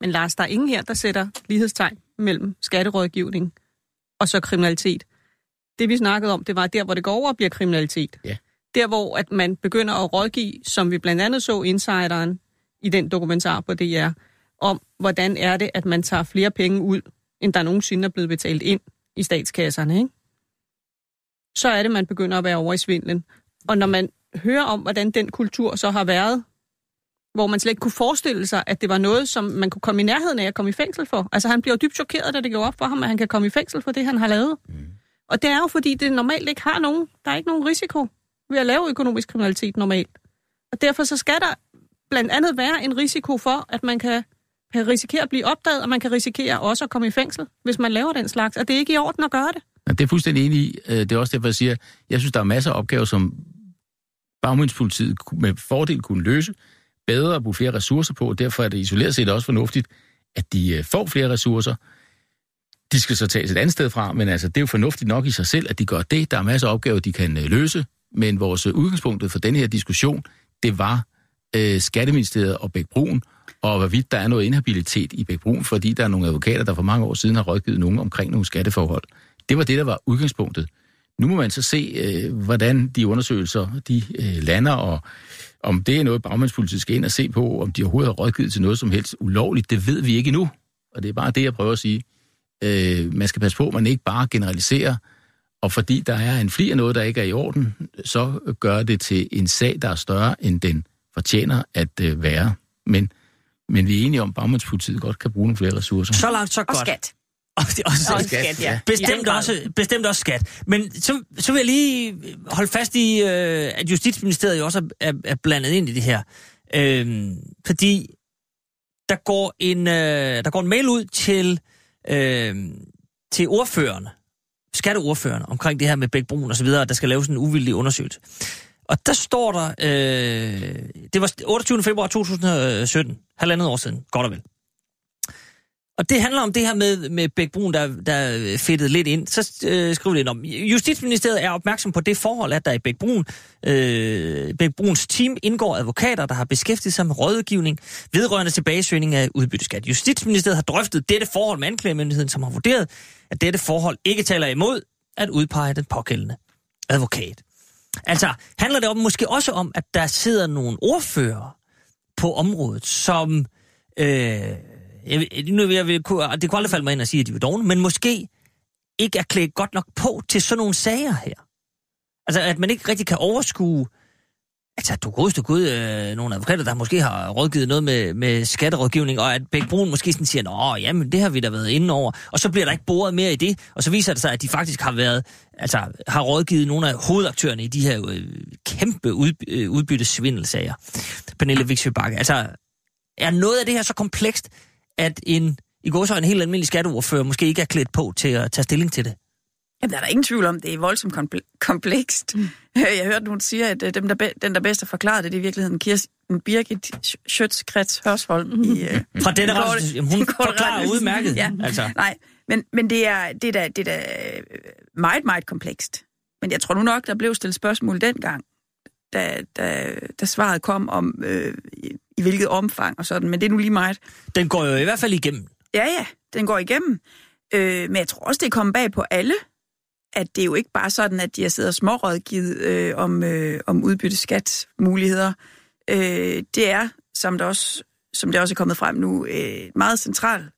S2: Men Lars, der er ingen her, der sætter lighedstegn mellem skatterådgivning og så kriminalitet. Det vi snakkede om, det var der, hvor det går over og bliver kriminalitet.
S4: Ja.
S2: Der, hvor at man begynder at rådgive, som vi blandt andet så insideren i den dokumentar på DR, om hvordan er det, at man tager flere penge ud, end der nogensinde er blevet betalt ind i statskasserne. Ikke? Så er det, man begynder at være over i svindlen. Og når man hører om, hvordan den kultur så har været, hvor man slet ikke kunne forestille sig, at det var noget, som man kunne komme i nærheden af at komme i fængsel for. Altså han bliver jo dybt chokeret, da det går op for ham, at han kan komme i fængsel for det, han har lavet. Mm. Og det er jo fordi, det normalt ikke har nogen, der er ikke nogen risiko ved at lave økonomisk kriminalitet normalt. Og derfor så skal der blandt andet være en risiko for, at man kan, kan risikere at blive opdaget, og man kan risikere også at komme i fængsel, hvis man laver den slags. Og det er ikke i orden at gøre det.
S4: Det er fuldstændig enig i. Øh, Det er også derfor, jeg siger, jeg synes, der er masser af opgaver, som bagmandspolitiet med fordel kunne løse bedre og bruge flere ressourcer på, og derfor er det isoleret set også fornuftigt, at de øh, får flere ressourcer. De skal så tages et andet sted fra, men altså, det er jo fornuftigt nok i sig selv, at de gør det. Der er masser af opgaver, de kan øh, løse, men vores øh, udgangspunkt for den her diskussion, det var øh, Skatteministeriet og Bæk Brun, og hvorvidt der er noget inhabilitet i Bæk Brun, fordi der er nogle advokater, der for mange år siden har rådgivet nogen omkring nogle skatteforhold. Det var det, der var udgangspunktet. Nu må man så se, øh, hvordan de undersøgelser de øh, lander, og om det er noget, bagmandspolitiet skal ind og se på, om de overhovedet har rådgivet til noget som helst ulovligt, det ved vi ikke endnu. Og det er bare det, jeg prøver at sige. Øh, man skal passe på, at man ikke bare generaliserer, og fordi der er en fli af noget, der ikke er i orden, så gør det til en sag, der er større, end den fortjener at øh, være. Men, men vi er enige om, at bagmandspolitiet godt kan bruge nogle flere ressourcer.
S1: Så langt, så
S3: Og
S1: godt.
S3: skat.
S1: Og, også,
S3: Og skat, ja. I den
S1: Bestemt også, bestemt også skat. Men så, så vil jeg lige holde fast i, øh, at Justitsministeriet jo også er, er, blandet ind i det her. Øh, fordi der går, en, øh, der går en mail ud til, øh, til ordførerne, skatteordførerne, omkring det her med Bæk Brun og så videre, at der skal laves en uvildig undersøgelse. Og der står der, øh, det var 28. februar 2017, halvandet år siden, godt og vel. Og det handler om det her med, med Bæk Brun, der, der fedtede lidt ind. Så øh, skriver det om, Justitsministeriet er opmærksom på det forhold, at der i Bæk Brun, øh, Bæk Bruns team indgår advokater, der har beskæftiget sig med rådgivning vedrørende tilbagesøgning af udbytteskat. Justitsministeriet har drøftet dette forhold med anklagemyndigheden, som har vurderet, at dette forhold ikke taler imod at udpege den pågældende advokat. Altså, handler det om, måske også om, at der sidder nogle ordfører på området, som... Øh, jeg, nu vil jeg, vil, kunne- det kunne aldrig falde mig ind at sige, at de var dogne, men måske ikke er klædt godt nok på til sådan nogle sager her. Altså, at man ikke rigtig kan overskue, altså, du godeste gud, øh, nogle advokater, der måske har rådgivet noget med, med skatterådgivning, og at Bæk Brun måske sådan siger, nå, jamen, det har vi da været inde over, og så bliver der ikke boret mere i det, og så viser det sig, at de faktisk har været, altså, har rådgivet nogle af hovedaktørerne i de her øh, kæmpe ud, øh, udbyttesvindelsager. Pernille Vigsø Bakke, altså, er noget af det her så komplekst, at en, i går så en helt almindelig skatteordfører måske ikke er klædt på til at tage stilling til det?
S3: Jamen, der er der ingen tvivl om, det er voldsomt komple- komplekst. Mm. Jeg hørte nogen sige, at øh, dem, der be- den, der bedst har forklaret det, det er i virkeligheden Kirsten Birgit Schøtzgrads Hørsholm. I, øh,
S1: Fra denne
S3: den
S1: ret, jamen, hun forklarer udmærket.
S3: Ja.
S1: Altså.
S3: Nej, men, men det, er, det, er da, det er da meget, meget komplekst. Men jeg tror nu nok, der blev stillet spørgsmål dengang, da, da, da svaret kom om, øh, i, hvilket omfang og sådan. Men det er nu lige meget.
S1: Den går jo i hvert fald igennem.
S3: Ja, ja, den går igennem. Øh, men jeg tror også, det er kommet bag på alle, at det er jo ikke bare sådan, at de har siddet og smårådgivet øh, om, øh, om udbytteskatmuligheder. Øh, det er, som, der også, som det også er kommet frem nu, øh, et meget central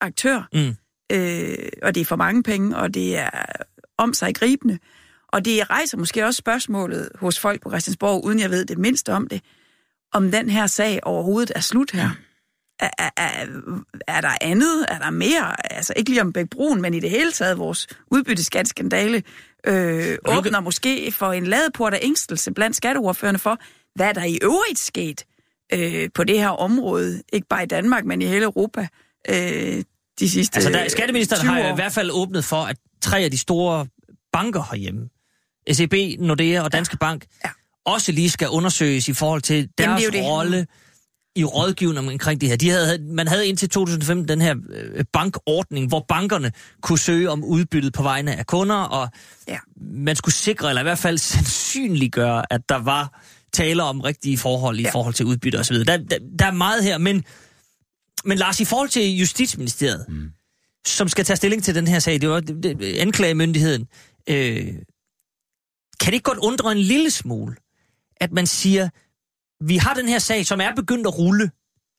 S3: aktør.
S1: Mm.
S3: Øh, og det er for mange penge, og det er om sig gribende. Og det rejser måske også spørgsmålet hos folk på Christiansborg, uden jeg ved det mindste om det, om den her sag overhovedet er slut her. Er, er, er, er der andet? Er der mere? Altså ikke lige om Bæk Brun, men i det hele taget vores udbytteskatskandale øh, åbner måske for en ladeport af ængstelse blandt skatteordførende for, hvad der i øvrigt sket øh, på det her område. Ikke bare i Danmark, men i hele Europa øh, de sidste
S1: Altså, der, skatteministeren
S3: 20
S1: har i hvert fald åbnet for, at tre af de store banker herhjemme, SEB, Nordea og Danske Bank,
S3: Ja.
S1: Også lige skal undersøges i forhold til
S3: Jamen,
S1: deres
S3: er det.
S1: rolle i rådgivning omkring det her. De havde, man havde indtil 2015 den her øh, bankordning, hvor bankerne kunne søge om udbyttet på vegne af kunder, og
S3: Ja.
S1: man skulle sikre, eller i hvert fald sandsynliggøre, at der var tale om rigtige forhold i. Ja. forhold til udbytte osv. Der, der, der er meget her, men, men Lars, i forhold til Justitsministeriet, mm. som skal tage stilling til den her sag, det var det, det, anklagemyndigheden, øh, kan det ikke godt undre en lille smule, at man siger, vi har den her sag, som er begyndt at rulle.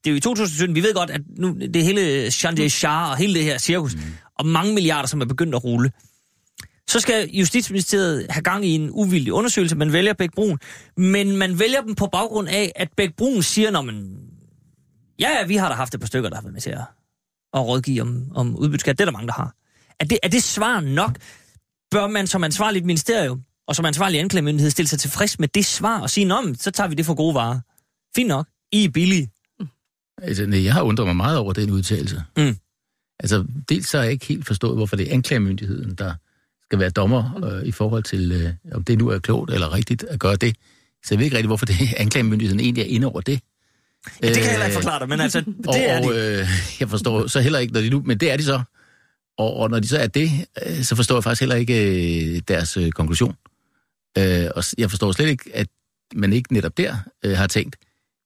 S1: Det er jo i 2017, vi ved godt, at nu det hele Chandier Shah og hele det her cirkus, mm. og mange milliarder, som er begyndt at rulle. Så skal Justitsministeriet have gang i en uvildig undersøgelse, man vælger Bæk Brun, men man vælger dem på baggrund af, at Bæk Brun siger, når man, ja, ja, vi har da haft et par stykker, der har været med til at, at rådgive om, om udbyttskat. Det er der mange, der har. Er det, er det svar nok? Bør man som ansvarligt ministerium og som ansvarlig anklagemyndighed stille sig tilfreds med det svar og sige, om så tager vi det for gode varer. Fint nok. I er billige.
S4: Altså, nej, jeg har undret mig meget over den udtalelse.
S1: Mm.
S4: Altså, dels så har jeg ikke helt forstået, hvorfor det er anklagemyndigheden, der skal være dommer øh, i forhold til, øh, om det nu er klogt eller rigtigt at gøre det. Så jeg ved ikke rigtig, hvorfor det anklagemyndigheden egentlig er inde over det.
S1: Ja, det kan jeg heller ikke forklare dig, men altså, det er
S4: og,
S1: det.
S4: øh, jeg forstår så heller ikke, når de nu, men det er de så. Og, og når de så er det, øh, så forstår jeg faktisk heller ikke øh, deres øh, konklusion. Øh, og jeg forstår slet ikke, at man ikke netop der øh, har tænkt,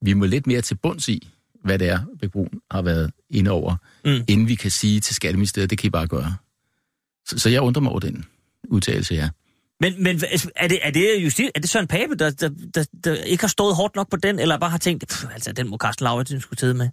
S4: vi må lidt mere til bunds i, hvad det er, Bæk Brun har været inde over,
S1: Mm.
S4: inden vi kan sige til Skatteministeriet, det kan I bare gøre. Så, så jeg undrer mig over den udtalelse, ja.
S1: Men, men altså, er det, er det, justi- er det Søren Pape, der, der, der, der ikke har stået hårdt nok på den, eller bare har tænkt, "Pff, altså, den må Carsten Lauritsen skulle tage med?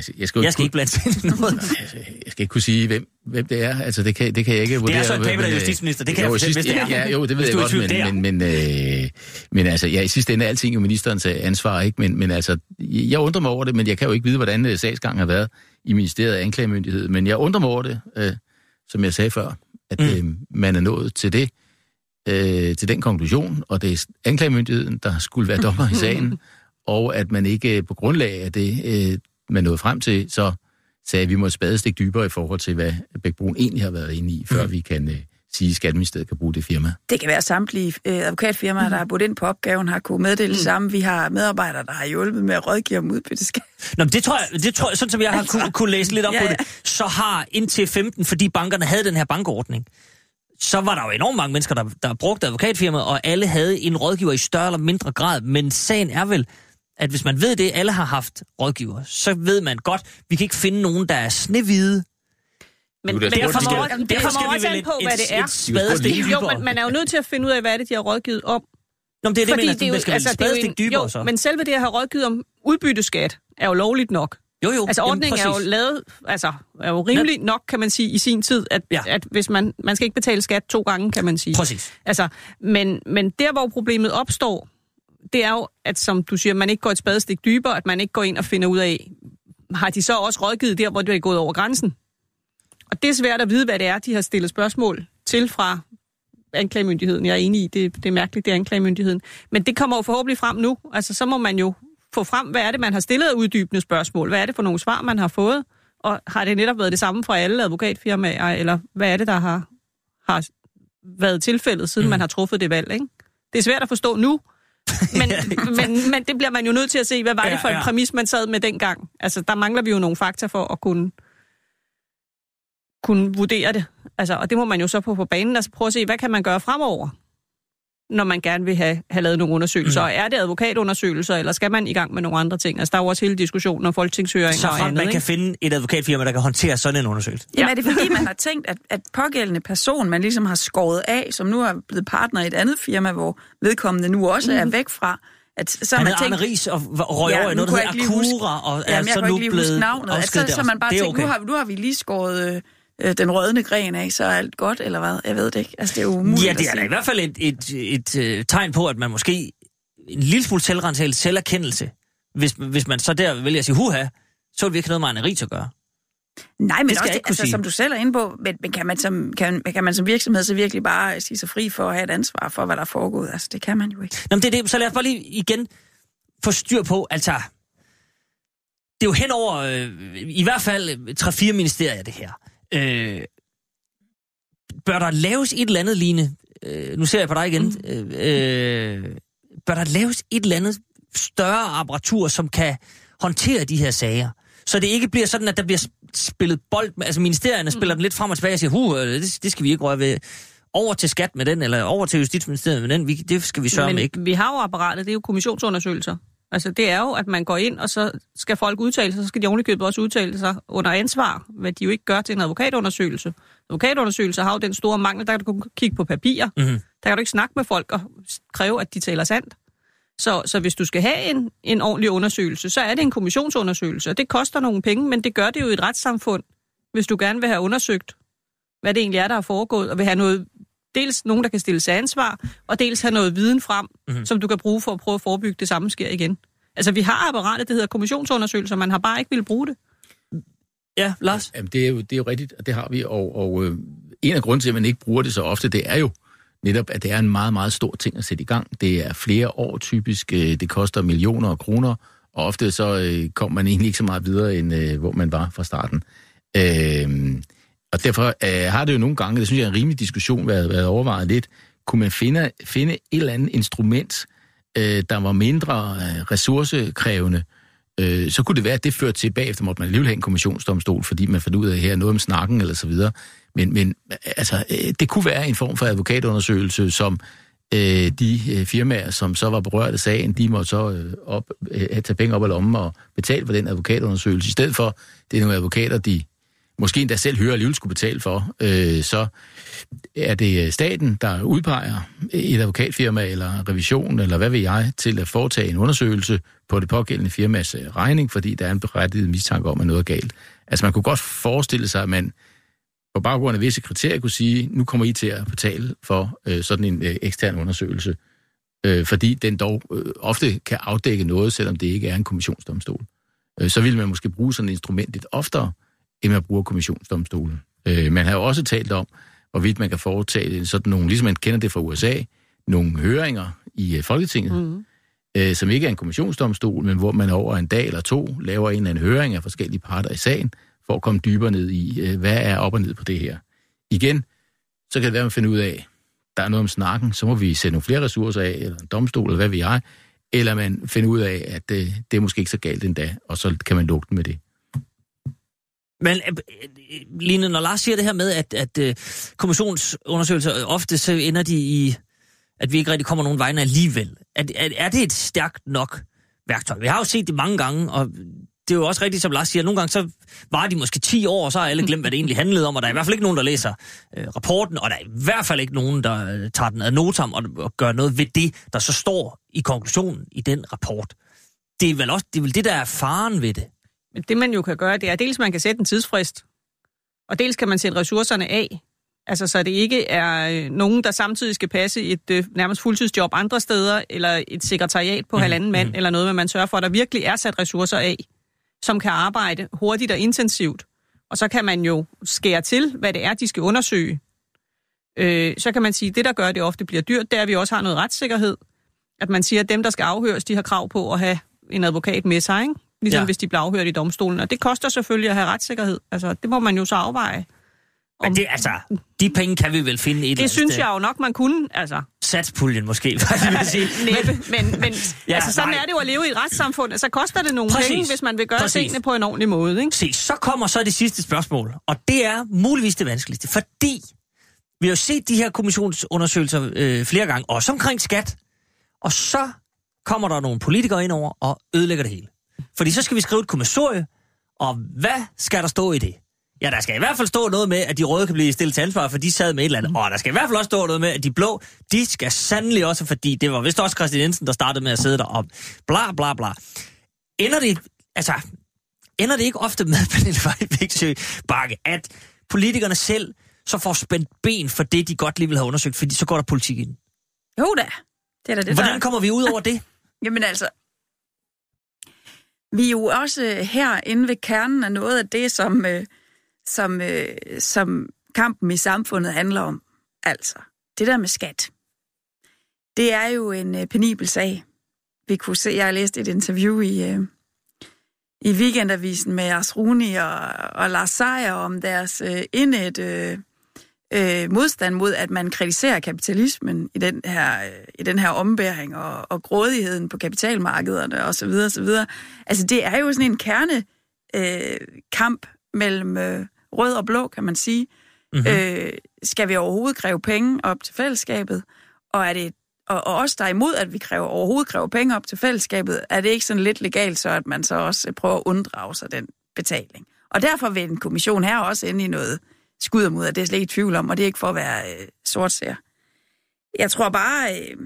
S4: Altså, jeg, skal
S1: Jeg skal ikke blande sig noget.
S4: altså, jeg skal ikke kunne sige, hvem, hvem det er. Altså, det kan, det kan jeg ikke vurdere.
S1: Søren Pape, der er
S4: øh,
S1: justitsminister. Det kan jeg
S4: jo,
S1: fortælle,
S4: sidst-
S1: hvis det er.
S4: Ja, jo, det ved jeg
S1: er
S4: godt, men,
S1: det er.
S4: men, men, øh, men altså, ja, i sidste ende er alting jo ministerens øh, ansvar, ikke? Men, men altså, jeg undrer mig over det, men jeg kan jo ikke vide, hvordan øh, sagsgangen har været i ministeriet af anklagemyndighed. Men jeg undrer mig over det, øh, som jeg sagde før, at
S1: Mm.
S4: øh, man er nået til det, øh, til den konklusion, og det er anklagemyndigheden, der skulle være dommer i sagen, og at man ikke på grundlag af det, øh, man nåede frem til, så sagde, at vi må et spadestik dybere i forhold til, hvad Bæk Brun egentlig har været inde i, før
S1: Mm.
S4: vi kan øh, sige, at Skatteministeriet kan bruge det firma.
S3: Det kan være samtlige øh, advokatfirmaer, der har budt ind på opgaven, har kunne meddele det samme. Vi har medarbejdere, der har hjulpet med at rådgive om udbytteskat.
S1: Nå, men det tror jeg, det tror jeg sådan som jeg har
S3: Altså,
S1: kunne, kunne læse lidt op
S3: ja,
S1: på det, så har indtil 15, fordi bankerne havde den her bankordning, så var der jo enormt mange mennesker, der, der brugte advokatfirmaet, og alle havde en rådgiver i større eller mindre grad. Men sagen er vel, at hvis man ved det, alle har haft rådgiver, så ved man godt, vi kan ikke finde nogen, der er snehvide.
S2: Men, det kommer, også- det
S1: Derfor vi
S2: også an på,
S1: et-
S2: hvad det er.
S1: et spadestik
S4: Jo,
S2: Jo, men man er jo nødt til at finde ud af, hvad er det, de har rådgivet om.
S1: Nå, men det er det,
S2: Fordi
S1: men,
S2: det er jo,
S1: det skal altså,
S2: det er en,
S1: dybere
S2: jo,
S1: så.
S2: men selve det at have rådgivet om udbytteskat er jo lovligt nok.
S1: jo, jo,
S2: Altså
S1: jamen,
S2: ordningen er jo lavet, altså er jo rimelig nok, kan man sige, i sin tid, at,
S1: Ja.
S2: ja. at hvis man, man skal ikke betale skat to gange, kan man sige.
S1: Præcis.
S2: Altså, men, men der, hvor problemet opstår, det er jo, at som du siger, man ikke går et spadestik dybere, at man ikke går ind og finder ud af, har de så også rådgivet der, hvor det er gået over grænsen? Og det er svært at vide, hvad det er, de har stillet spørgsmål til fra anklagemyndigheden. Jeg er enig i, det, det er mærkeligt, det er anklagemyndigheden. Men det kommer jo forhåbentlig frem nu. Altså, så må man jo få frem, hvad er det, man har stillet af uddybende spørgsmål? Hvad er det for nogle svar, man har fået? Og har det netop været det samme fra alle advokatfirmaer, eller hvad er det, der har, har været tilfældet, siden mm. man har truffet det valg, ikke? Det er svært at forstå nu, men, men, men det bliver man jo nødt til at se, hvad var det
S1: Ja,
S2: for en
S1: ja.
S2: præmis, man sad med dengang. Altså, der mangler vi jo nogle fakta for at kunne, kunne vurdere det. Altså, og det må man jo så på på banen, altså prøve at se, hvad kan man gøre fremover, når man gerne vil have, have lavet nogle undersøgelser. Mm. Er det advokatundersøgelser, eller skal man i gang med nogle andre ting? Altså, der er jo også hele diskussionen om folketingshøringer
S1: Så
S2: og andet,
S1: man
S2: ikke?
S1: kan finde et advokatfirma, der kan håndtere sådan en undersøgelse.
S3: Jamen er det fordi, man har tænkt, at, at pågældende person, man ligesom har skåret af, som nu er blevet partner i et andet firma, hvor vedkommende nu også er væk fra, at så har
S1: Han
S3: man tænkt...
S1: Arne Ries og røg over i
S3: nu
S1: noget, der hedder
S3: huske-
S1: Akura, og er
S3: Jamen,
S1: så nu
S3: ikke lige huske
S1: blevet
S3: navnet. At så,
S1: afskediget
S3: så man bare tænkt,
S1: okay.
S3: nu, har, nu har vi lige skåret øh, øh, den rødne gren af, så er alt godt, eller hvad? Jeg ved det ikke. Altså, det er umuligt
S1: Ja, det er da i hvert fald et, et, et, et tegn på, at man måske en lille smule selvrensagelse, selverkendelse, hvis, hvis man så der vælger at sige, huha, så vil vi ikke have noget med Ries at gøre.
S3: Nej, men
S1: Det
S3: også, det, altså,
S1: sige.
S3: som du selv er inde på, men, men kan, man som, kan, kan man som virksomhed så virkelig bare sige sig fri for at have et ansvar for, hvad der er foregået? Altså, det kan man jo ikke.
S1: Nå, men det er det, så lad os bare lige igen få styr på, altså, det er jo hen over, øh, i hvert fald 3-4 ministerier, det her. Øh, bør der laves et eller andet, Line, øh, nu ser jeg på dig igen,
S3: Mm.
S1: øh, bør der laves et eller andet større apparatur, som kan håndtere de her sager. Så det ikke bliver sådan, at der bliver spillet bold med, altså ministerierne spiller den lidt frem og tilbage og siger, huh, øh, det, det skal vi ikke røre ved. Over til skat med den, eller over til Justitsministeriet med den, vi, det skal vi sørge
S2: Men
S1: med ikke.
S2: vi har jo apparatet, det er jo kommissionsundersøgelser. Altså det er jo, at man går ind, og så skal folk udtale sig, så skal de ovenikøbet også udtale sig under ansvar, hvad de jo ikke gør til en advokatundersøgelse. Advokatundersøgelser har jo den store mangel, der kan du kun kigge på papir.
S1: Mhm.
S2: Der kan du ikke snakke med folk og kræve, at de taler sandt. Så, så hvis du skal have en, en ordentlig undersøgelse, så er det en kommissionsundersøgelse, og det koster nogle penge, men det gør det jo i et retssamfund, hvis du gerne vil have undersøgt, hvad det egentlig er, der er foregået, og vil have noget, dels nogen, der kan stille sig ansvar, og dels have noget viden frem,
S1: Mhm.
S2: mm-hmm. som du kan bruge for at prøve at forebygge det samme sker igen. Altså, vi har apparatet, det hedder kommissionsundersøgelser, man har bare ikke ville bruge det.
S1: Ja, Lars?
S4: Jamen, det er, jo, det er jo rigtigt, og det har vi. Og, og øh, en af grunden til, at man ikke bruger det så ofte, det er jo netop, at det er en meget, meget stor ting at sætte i gang. Det er flere år typisk, øh, det koster millioner af kroner, og ofte så øh, kommer man egentlig ikke så meget videre, end øh, hvor man var fra starten. Øh, og derfor øh, har det jo nogle gange, det synes jeg er en rimelig diskussion, været, været overvejet lidt, kunne man finde, finde et eller andet instrument, øh, der var mindre øh, ressourcekrævende, øh, så kunne det være, at det førte til bagefter, måtte man alligevel have en kommissionsdomstol, fordi man fandt ud af, her noget om snakken eller så videre. Men, men øh, altså, øh, det kunne være en form for advokatundersøgelse, som øh, de øh, firmaer, som så var berørt af sagen, de måtte så øh, op, øh, tage penge op af lommen og betale for den advokatundersøgelse. I stedet for, det er nogle advokater, de måske endda selv hører alligevel skulle betale for, øh, så er det staten, der udpeger et advokatfirma eller revision, eller hvad ved jeg, til at foretage en undersøgelse på det pågældende firmas øh, regning, fordi der er en berettiget mistanke om, at noget er galt. Altså man kunne godt forestille sig, at man på baggrund af visse kriterier kunne sige, nu kommer I til at betale for øh, sådan en øh, ekstern undersøgelse, øh, fordi den dog øh, ofte kan afdække noget, selvom det ikke er en kommissionsdomstol. Øh, så vil man måske bruge sådan et instrument lidt oftere, end man bruger kommissionsdomstolen. Øh, man har jo også talt om, hvorvidt man kan foretage sådan nogle, ligesom man kender det fra USA, nogle høringer i øh, Folketinget, mm. øh, som ikke er en kommissionsdomstol, men hvor man over en dag eller to laver en eller anden høring af forskellige parter i sagen, for at komme dybere ned i, øh, hvad er op og ned på det her. Igen, så kan det være, at man finder ud af, der er noget om snakken, så må vi sætte nogle flere ressourcer af, eller en domstol, eller hvad vi er, eller man finder ud af, at øh, det er måske ikke så galt endda, og så kan man lukke den med det.
S1: Men øh, øh, Line, når Lars siger det her med, at, at øh, kommissionsundersøgelser ofte så ender de i, at vi ikke rigtig kommer nogen vegne alligevel. Er, er, er det et stærkt nok værktøj? Vi har jo set det mange gange, og det er jo også rigtigt, som Lars siger, nogle gange så var de måske 10 år, og så har alle glemt, hvad det egentlig handlede om, og der er i hvert fald ikke nogen, der læser øh, rapporten, og der er i hvert fald ikke nogen, der øh, tager den ad notam og, og gør noget ved det, der så står i konklusionen i den rapport. Det er vel også det, er vel det der er faren ved det.
S2: Men det man jo kan gøre, det er dels, man kan sætte en tidsfrist, og dels kan man sætte ressourcerne af. Altså, så det ikke er øh, nogen, der samtidig skal passe et øh, nærmest fuldtidsjob andre steder, eller et sekretariat på mm. halvanden mand, mm. eller noget, men man sørger for, at der virkelig er sat ressourcer af, som kan arbejde hurtigt og intensivt. Og så kan man jo skære til, hvad det er, de skal undersøge. Øh, så kan man sige, at det, der gør, at det ofte bliver dyrt, det er, at vi også har noget retssikkerhed. At man siger, at dem, der skal afhøres, de har krav på at have en advokat med sig, ikke? Ligesom
S1: Ja.
S2: hvis de bliver afhørt i domstolen. Og det koster selvfølgelig at have retssikkerhed. Altså, det må man jo så afveje.
S1: Men det, altså, de penge kan vi vel finde et eller
S2: Det
S1: andet
S2: synes
S1: sted.
S2: jeg jo nok, man kunne. Altså,
S1: Satspuljen måske, jeg vil sige.
S2: næppe. Men, men
S1: Ja,
S2: altså, sådan
S1: nej.
S2: er det jo at leve i et retssamfund. Så koster det nogle
S1: Præcis.
S2: penge, hvis man vil gøre
S1: Præcis.
S2: tingene på en ordentlig måde. Ikke?
S1: Se, så kommer så det sidste spørgsmål, og det er muligvis det vanskeligste, fordi vi har jo set de her kommissionsundersøgelser øh, flere gange, også omkring skat, og så kommer der nogle politikere ind over og ødelægger det hele. Fordi så skal vi skrive et kommissorie, og hvad skal der stå i det? Ja, der skal i hvert fald stå noget med, at de røde kan blive stillet til ansvar, for de sad med et eller andet. Og der skal i hvert fald også stå noget med, at de blå, de skal sandelig også, fordi det var vist også Christian Jensen, der startede med at sidde der og bla bla bla. Ender det, altså, ender det ikke ofte med, Pernille Weibigsø Bakke, at politikerne selv så får spændt ben for det, de godt lige vil have undersøgt, fordi så går der politik ind.
S3: Jo da. Det er da det,
S1: Hvordan kommer vi ud over det?
S3: Jamen altså, vi er jo også her inde ved kernen af noget af det, som, øh, som, øh, som kampen i samfundet handler om. Altså, det der med skat. Det er jo en øh, penibel sag. Vi kunne se, jeg har læst et interview i, øh, i weekendavisen med Ars Runi og, og Lars Seier om deres øh, indet øh, øh, modstand mod, at man kritiserer kapitalismen i den her, øh, i den her ombæring og, og grådigheden på kapitalmarkederne osv. osv. Altså det er jo sådan en kerne øh, kamp mellem øh, rød og blå, kan man sige. Mm-hmm. Øh, skal vi overhovedet kræve penge op til fællesskabet? Og er det og, og os, der er imod, at vi kræver, overhovedet kræver penge op til fællesskabet, er det ikke sådan lidt legalt, så at man så også prøver at unddrage sig den betaling. Og derfor vil en kommission her også ende i noget skud mod, at det er slet ikke i tvivl om, og det er ikke for at være øh, sortser. Jeg tror bare, øh,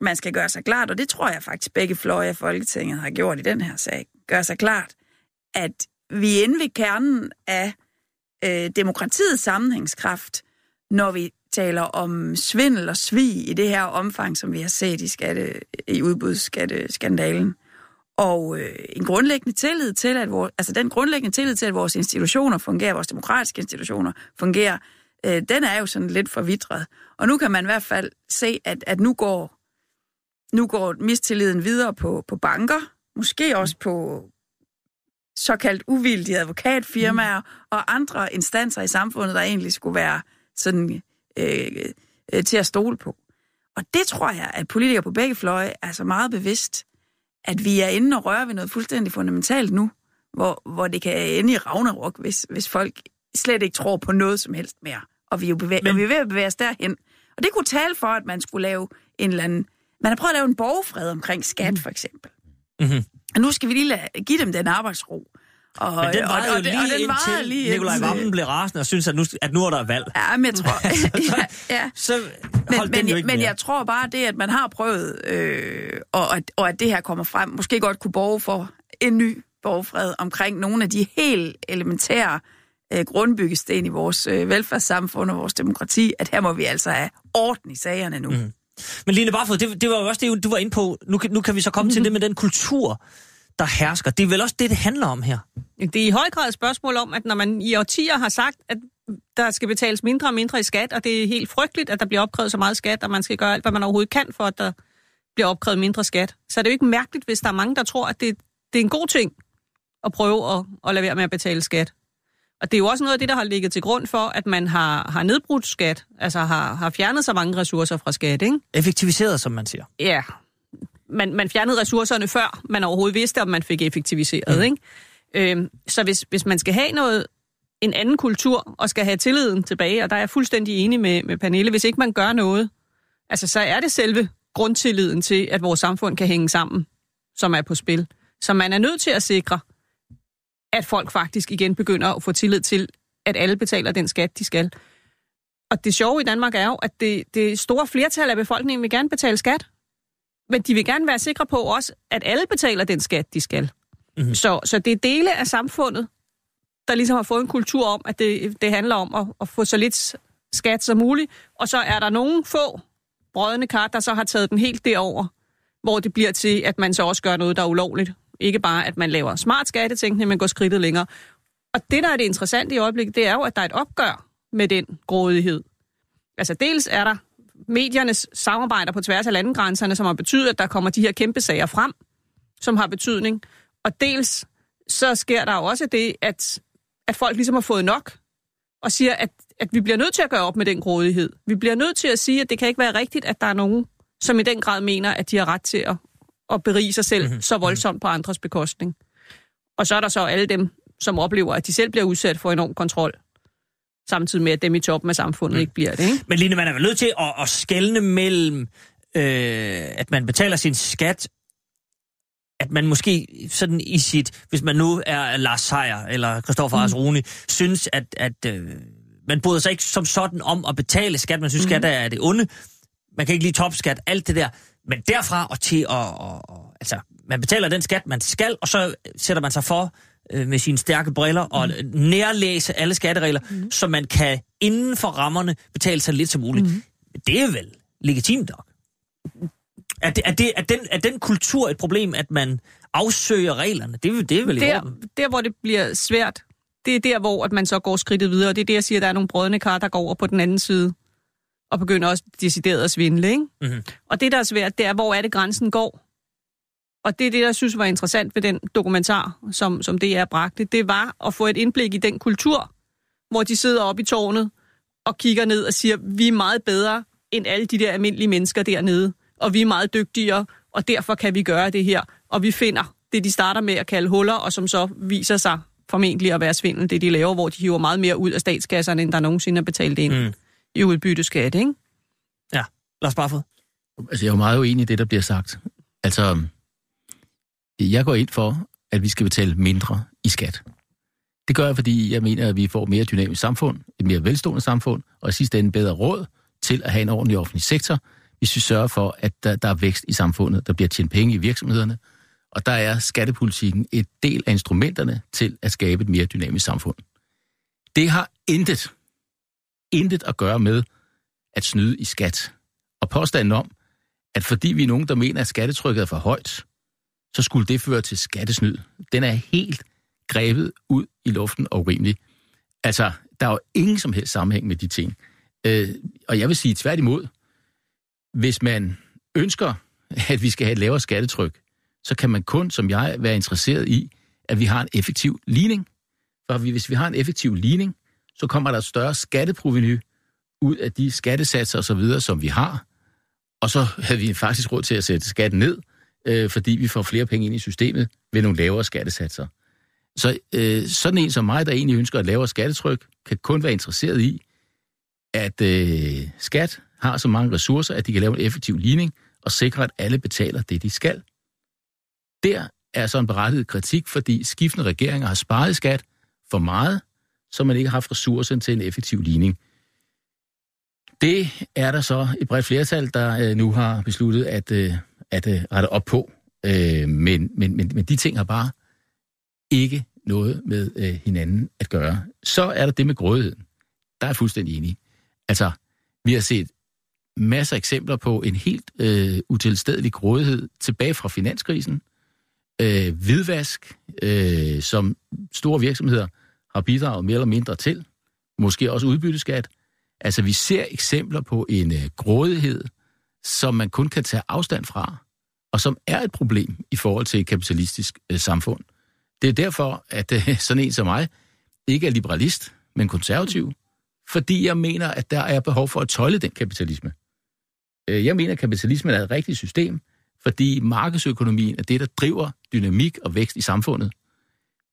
S3: man skal gøre sig klart, og det tror jeg faktisk begge fløje af Folketinget har gjort i den her sag, gøre sig klart, at vi er inde ved kernen af øh, demokratiets sammenhængskraft, når vi taler om svindel og svig i det her omfang, som vi har set i, skatte, i udbudsskatteskandalen. Og øh, en grundlæggende tillid til, at vores, altså den grundlæggende tillid til, at vores institutioner fungerer, vores demokratiske institutioner fungerer, øh, den er jo sådan lidt forvidret. Og nu kan man i hvert fald se, at, at nu går nu går mistilliden videre på, på banker, måske også på såkaldt uvildige advokatfirmaer mm. og andre instanser i samfundet, der egentlig skulle være sådan øh, øh, til at stole på. Og det tror jeg, at politikere på begge fløje er så meget bevidst, at vi er inde og røre ved noget fuldstændig fundamentalt nu, hvor, hvor det kan ende i Ragnarok, hvis, hvis folk slet ikke tror på noget som helst mere. Og vi er jo bevæ- Men... og vi er ved at bevæge os derhen. Og det kunne tale for, at man skulle lave en eller anden... Man har prøvet at lave en borgfred omkring skat, for eksempel. Mm-hmm. Og nu skal vi lige lade, give dem den arbejdsro.
S1: Og, men den var jo lige og, og indtil lige Nikolaj Vammen blev rasende og synes, at nu, at nu er der valg.
S3: Ja, men jeg tror... ja, ja. Så men, men, men, men jeg tror bare, det, at man har prøvet, øh, og, at, og at det her kommer frem, måske godt kunne borge for en ny borgfred omkring nogle af de helt elementære øh, grundbyggesten i vores øh, velfærdssamfund og vores demokrati, at her må vi altså have orden i sagerne nu. Mm.
S1: Men Line Barfod, det, det var jo også det, du var inde på. Nu, nu kan vi så komme mm. til det med den kultur, der hersker. Det er vel også det, det handler om her?
S2: Det er i høj grad et spørgsmål om, at når man i årtier har sagt, at der skal betales mindre og mindre i skat, og det er helt frygteligt, at der bliver opkrævet så meget skat, og man skal gøre alt, hvad man overhovedet kan for, at der bliver opkrævet mindre skat. Så er det jo ikke mærkeligt, hvis der er mange, der tror, at det, det er en god ting at prøve at, at lade være med at betale skat. Og det er jo også noget af det, der har ligget til grund for, at man har, har nedbrudt skat, altså har, har fjernet så mange ressourcer fra skat, ikke?
S1: Effektiviseret, som man siger.
S2: Ja, man, man fjernede ressourcerne før man overhovedet vidste, om man fik effektiviseret. Mm. Ikke? Øhm, så hvis, hvis man skal have noget, en anden kultur og skal have tilliden tilbage, og der er jeg fuldstændig enig med, med Pernille, hvis ikke man gør noget, altså så er det selve grundtilliden til, at vores samfund kan hænge sammen, som er på spil. Så man er nødt til at sikre, at folk faktisk igen begynder at få tillid til, at alle betaler den skat, de skal. Og det sjove i Danmark er jo, at det, det store flertal af befolkningen vil gerne betale skat. Men de vil gerne være sikre på også, at alle betaler den skat, de skal. Mm-hmm. Så, så det er dele af samfundet, der ligesom har fået en kultur om, at det, det handler om at, at få så lidt skat som muligt. Og så er der nogle få brødende kart, der så har taget den helt derover, hvor det bliver til, at man så også gør noget, der er ulovligt. Ikke bare, at man laver smart skattetænkning, men går skridtet længere. Og det, der er det interessante i øjeblikket, det er jo, at der er et opgør med den grådighed. Altså dels er der mediernes samarbejder på tværs af landegrænserne, som har betydet, at der kommer de her kæmpe sager frem, som har betydning. Og dels så sker der jo også det, at, at folk ligesom har fået nok, og siger, at, at vi bliver nødt til at gøre op med den grådighed. Vi bliver nødt til at sige, at det kan ikke være rigtigt, at der er nogen, som i den grad mener, at de har ret til at, at berige sig selv mm-hmm. så voldsomt på andres bekostning. Og så er der så alle dem, som oplever, at de selv bliver udsat for enorm kontrol samtidig med, at dem i toppen af samfundet mm. ikke bliver det. Ikke?
S1: Men Line, man er vel nødt til at, at skelne mellem, øh, at man betaler sin skat, at man måske sådan i sit, hvis man nu er Lars Seier eller Christoffer mm. Asroni, synes, at, at øh, man bryder sig ikke som sådan om at betale skat. Man synes, mm. skat er det onde. Man kan ikke lide topskat, alt det der. Men derfra og til at, og, og, altså, man betaler den skat, man skal, og så sætter man sig for øh, med sine stærke briller og mm. nærlæse alle skatteregler, mm. så man kan inden for rammerne betale sig lidt som muligt. Mm. Det er vel legitimt nok. Er, det, er, det, er, den, er den kultur et problem, at man afsøger reglerne? Det, det er vel i
S2: der, der, hvor det bliver svært, det er der, hvor at man så går skridtet videre. Det er det, jeg siger, at der er nogle brødende kar, der går over på den anden side og begynder også decideret at svindle. Ikke? Mm-hmm. Og det, der er svært, det er, hvor er det grænsen går. Og det er det, jeg synes var interessant ved den dokumentar, som, som det er bragte. Det var at få et indblik i den kultur, hvor de sidder oppe i tårnet og kigger ned og siger, vi er meget bedre end alle de der almindelige mennesker dernede, og vi er meget dygtigere, og derfor kan vi gøre det her. Og vi finder det, de starter med at kalde huller, og som så viser sig formentlig at være svindel, det de laver, hvor de hiver meget mere ud af statskasserne, end der nogensinde er betalt ind mm. i udbytteskat, ikke?
S1: Ja, Lars Barfod.
S4: Altså, jeg er jo meget uenig i det, der bliver sagt. Altså, jeg går ind for, at vi skal betale mindre i skat. Det gør jeg, fordi jeg mener, at vi får et mere dynamisk samfund, et mere velstående samfund, og i sidste ende bedre råd til at have en ordentlig offentlig sektor, hvis vi sørger for, at der, der er vækst i samfundet, der bliver tjent penge i virksomhederne, og der er skattepolitikken et del af instrumenterne til at skabe et mere dynamisk samfund. Det har intet, intet at gøre med at snyde i skat. Og påstanden om, at fordi vi er nogen, der mener, at skattetrykket er for højt, så skulle det føre til skattesnyd. Den er helt grebet ud i luften og urimelig. Altså, der er jo ingen som helst sammenhæng med de ting. Øh, og jeg vil sige tværtimod, hvis man ønsker, at vi skal have et lavere skattetryk, så kan man kun, som jeg, være interesseret i, at vi har en effektiv ligning. For hvis vi har en effektiv ligning, så kommer der et større skatteproveny ud af de skattesatser osv., som vi har. Og så havde vi faktisk råd til at sætte skatten ned, øh, fordi vi får flere penge ind i systemet ved nogle lavere skattesatser. Så øh, sådan en som mig, der egentlig ønsker et lavere skattetryk, kan kun være interesseret i, at øh, skat har så mange ressourcer, at de kan lave en effektiv ligning og sikre, at alle betaler det, de skal. Der er så en berettiget kritik, fordi skiftende regeringer har sparet skat for meget, så man ikke har haft ressourcer til en effektiv ligning. Det er der så et bredt flertal, der øh, nu har besluttet at, øh, at øh, rette op på. Øh, men, men, men, men de ting har bare ikke noget med øh, hinanden at gøre. Så er der det med grådigheden. Der er jeg fuldstændig enig. Altså, vi har set masser af eksempler på en helt øh, utilstedelig grådighed tilbage fra finanskrisen. Øh, hvidvask, øh, som store virksomheder har bidraget mere eller mindre til. Måske også udbytteskat. Altså, vi ser eksempler på en øh, grådighed, som man kun kan tage afstand fra, og som er et problem i forhold til et kapitalistisk øh, samfund. Det er derfor, at øh, sådan en som mig ikke er liberalist, men konservativ, fordi jeg mener, at der er behov for at tøjle den kapitalisme. Øh, jeg mener, at kapitalismen er et rigtigt system, fordi markedsøkonomien er det, der driver dynamik og vækst i samfundet.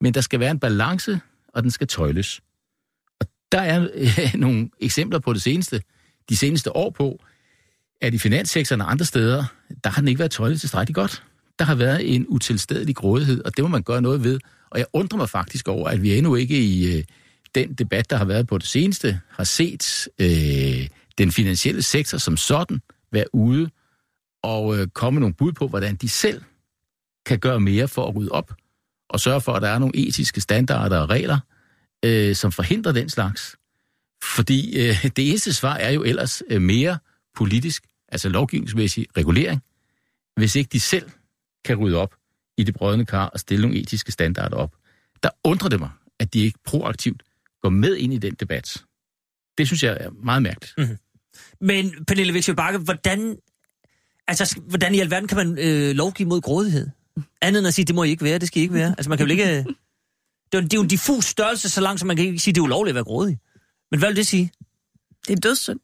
S4: Men der skal være en balance, og den skal tøjles. Og der er øh, nogle eksempler på det seneste, de seneste år på, at i finanssektoren og andre steder, der har den ikke været tøjlet tilstrækkeligt godt. Der har været en utilstedelig grådighed, og det må man gøre noget ved. Og jeg undrer mig faktisk over, at vi endnu ikke i øh, den debat, der har været på det seneste, har set øh, den finansielle sektor som sådan være ude og øh, komme nogle bud på, hvordan de selv kan gøre mere for at rydde op og sørge for, at der er nogle etiske standarder og regler, øh, som forhindrer den slags. Fordi øh, det eneste svar er jo ellers øh, mere politisk, altså lovgivningsmæssig regulering, hvis ikke de selv kan rydde op i det brødende kar og stille nogle etiske standarder op. Der undrer det mig, at de ikke proaktivt går med ind i den debat. Det synes jeg er meget mærkeligt.
S1: Mm-hmm. Men Pernille Viksø Bakke, hvordan, altså, hvordan i alverden kan man øh, lovgive mod grådighed? Andet end at sige, det må I ikke være, det skal I ikke være. Altså man kan jo ikke... Det er, jo, det er jo en diffus størrelse, så langt som man kan ikke sige, det er ulovligt at være grådig. Men hvad vil det sige?
S3: Det er dødssynd.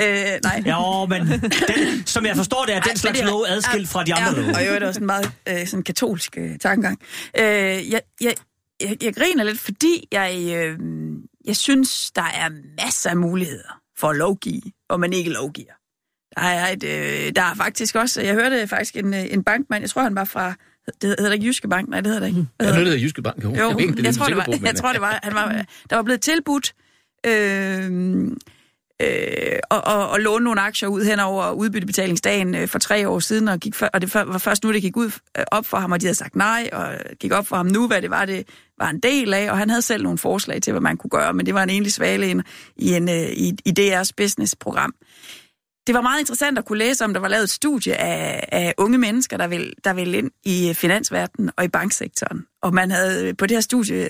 S3: Øh, nej.
S1: Ja, men den, som jeg forstår det, er den slags lov adskilt fra de andre
S3: ja,
S1: love.
S3: Og jo, det er også en meget øh, sådan katolsk øh, tankegang. Øh, jeg, jeg, jeg, jeg griner lidt, fordi jeg, øh, jeg synes, der er masser af muligheder for at lovgive, hvor man ikke lovgiver. Der er, et, øh, der er faktisk også, jeg hørte faktisk en, øh, en bankmand, jeg tror han var fra, det hedder ikke Jyske Bank, nej det hedder det ikke.
S4: Jeg hørte det Jyske Bank, jo.
S3: jo
S4: jeg,
S3: jeg, jeg, tror, det var, jeg tror det var, han var, der var blevet tilbudt øh, øh, og, og, og låne nogle aktier ud hen over udbyttebetalingsdagen øh, for tre år siden, og, gik for, og det var først nu, det gik ud øh, op for ham, og de havde sagt nej, og gik op for ham nu, hvad det var, det var en del af, og han havde selv nogle forslag til, hvad man kunne gøre, men det var en egentlig svale i, en, øh, i, i DR's businessprogram. Det var meget interessant at kunne læse om, der var lavet et studie af, af unge mennesker, der vil, der vil ind i øh, finansverdenen og i banksektoren. Og man havde øh, på det her studie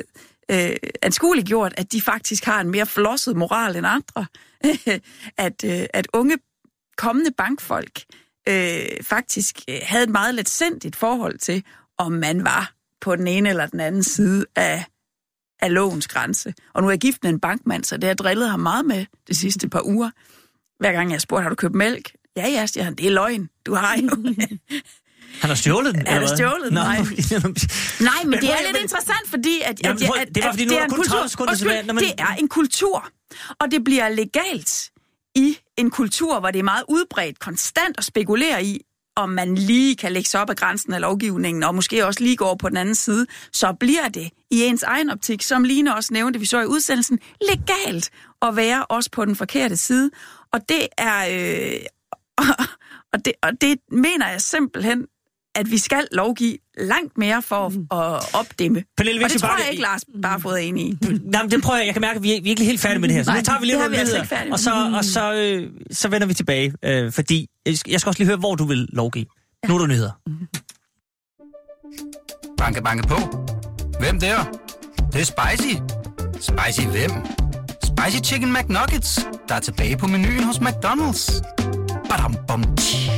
S3: øh, anskueligt gjort, at de faktisk har en mere flosset moral end andre. at, øh, at unge kommende bankfolk øh, faktisk øh, havde et meget letsindigt forhold til, om man var på den ene eller den anden side af af lovens grænse. Og nu er jeg gift med en bankmand, så det har drillet ham meget med de sidste par uger. Hver gang jeg spurgte, har du købt mælk? Ja, ja, siger han, det er løgn. Du har jo...
S1: Han har stjålet den,
S3: Han har stjålet den, nej. Nej, men,
S1: Men
S3: det er lidt
S1: men-
S3: interessant, fordi at,
S1: Jamen,
S3: at,
S1: prøv-
S3: at,
S1: det var,
S3: at
S1: fordi nu
S3: det
S1: er
S3: er
S1: der
S3: en
S1: kun
S3: kultur.
S1: 30 sekunder tilbage. Men-
S3: Det er en kultur, og det bliver legalt i en kultur, hvor det er meget udbredt konstant at spekulere i, om man lige kan lægge sig op ad grænsen af lovgivningen, og måske også lige gå over på den anden side, så bliver det i ens egen optik, som Line også nævnte, vi så i udsendelsen, legalt at være også på den forkerte side. Og det er... Øh, og, det, og det mener jeg simpelthen, at vi skal lovgive langt mere for at, at opdæmme.
S1: Pernille,
S3: Og det tror
S1: bare-
S3: jeg ikke, Lars Barfod er enig i.
S1: Nej, men det prøver jeg. Jeg kan mærke, at vi er, vi er ikke helt færdige med det her. Så
S3: Nej,
S1: nu tager vi lige nogle
S3: altså
S1: nyheder,
S3: ikke færdigt
S1: og så, og så, øh, så vender vi tilbage. Øh, fordi jeg skal også lige høre, hvor du vil lovgive. Nu er der nyheder.
S5: Banke, banke på. Hvem der? Det, det er spicy. Spicy hvem? Spicy Chicken McNuggets, der er tilbage på menuen hos McDonald's. Badum, bom, tji.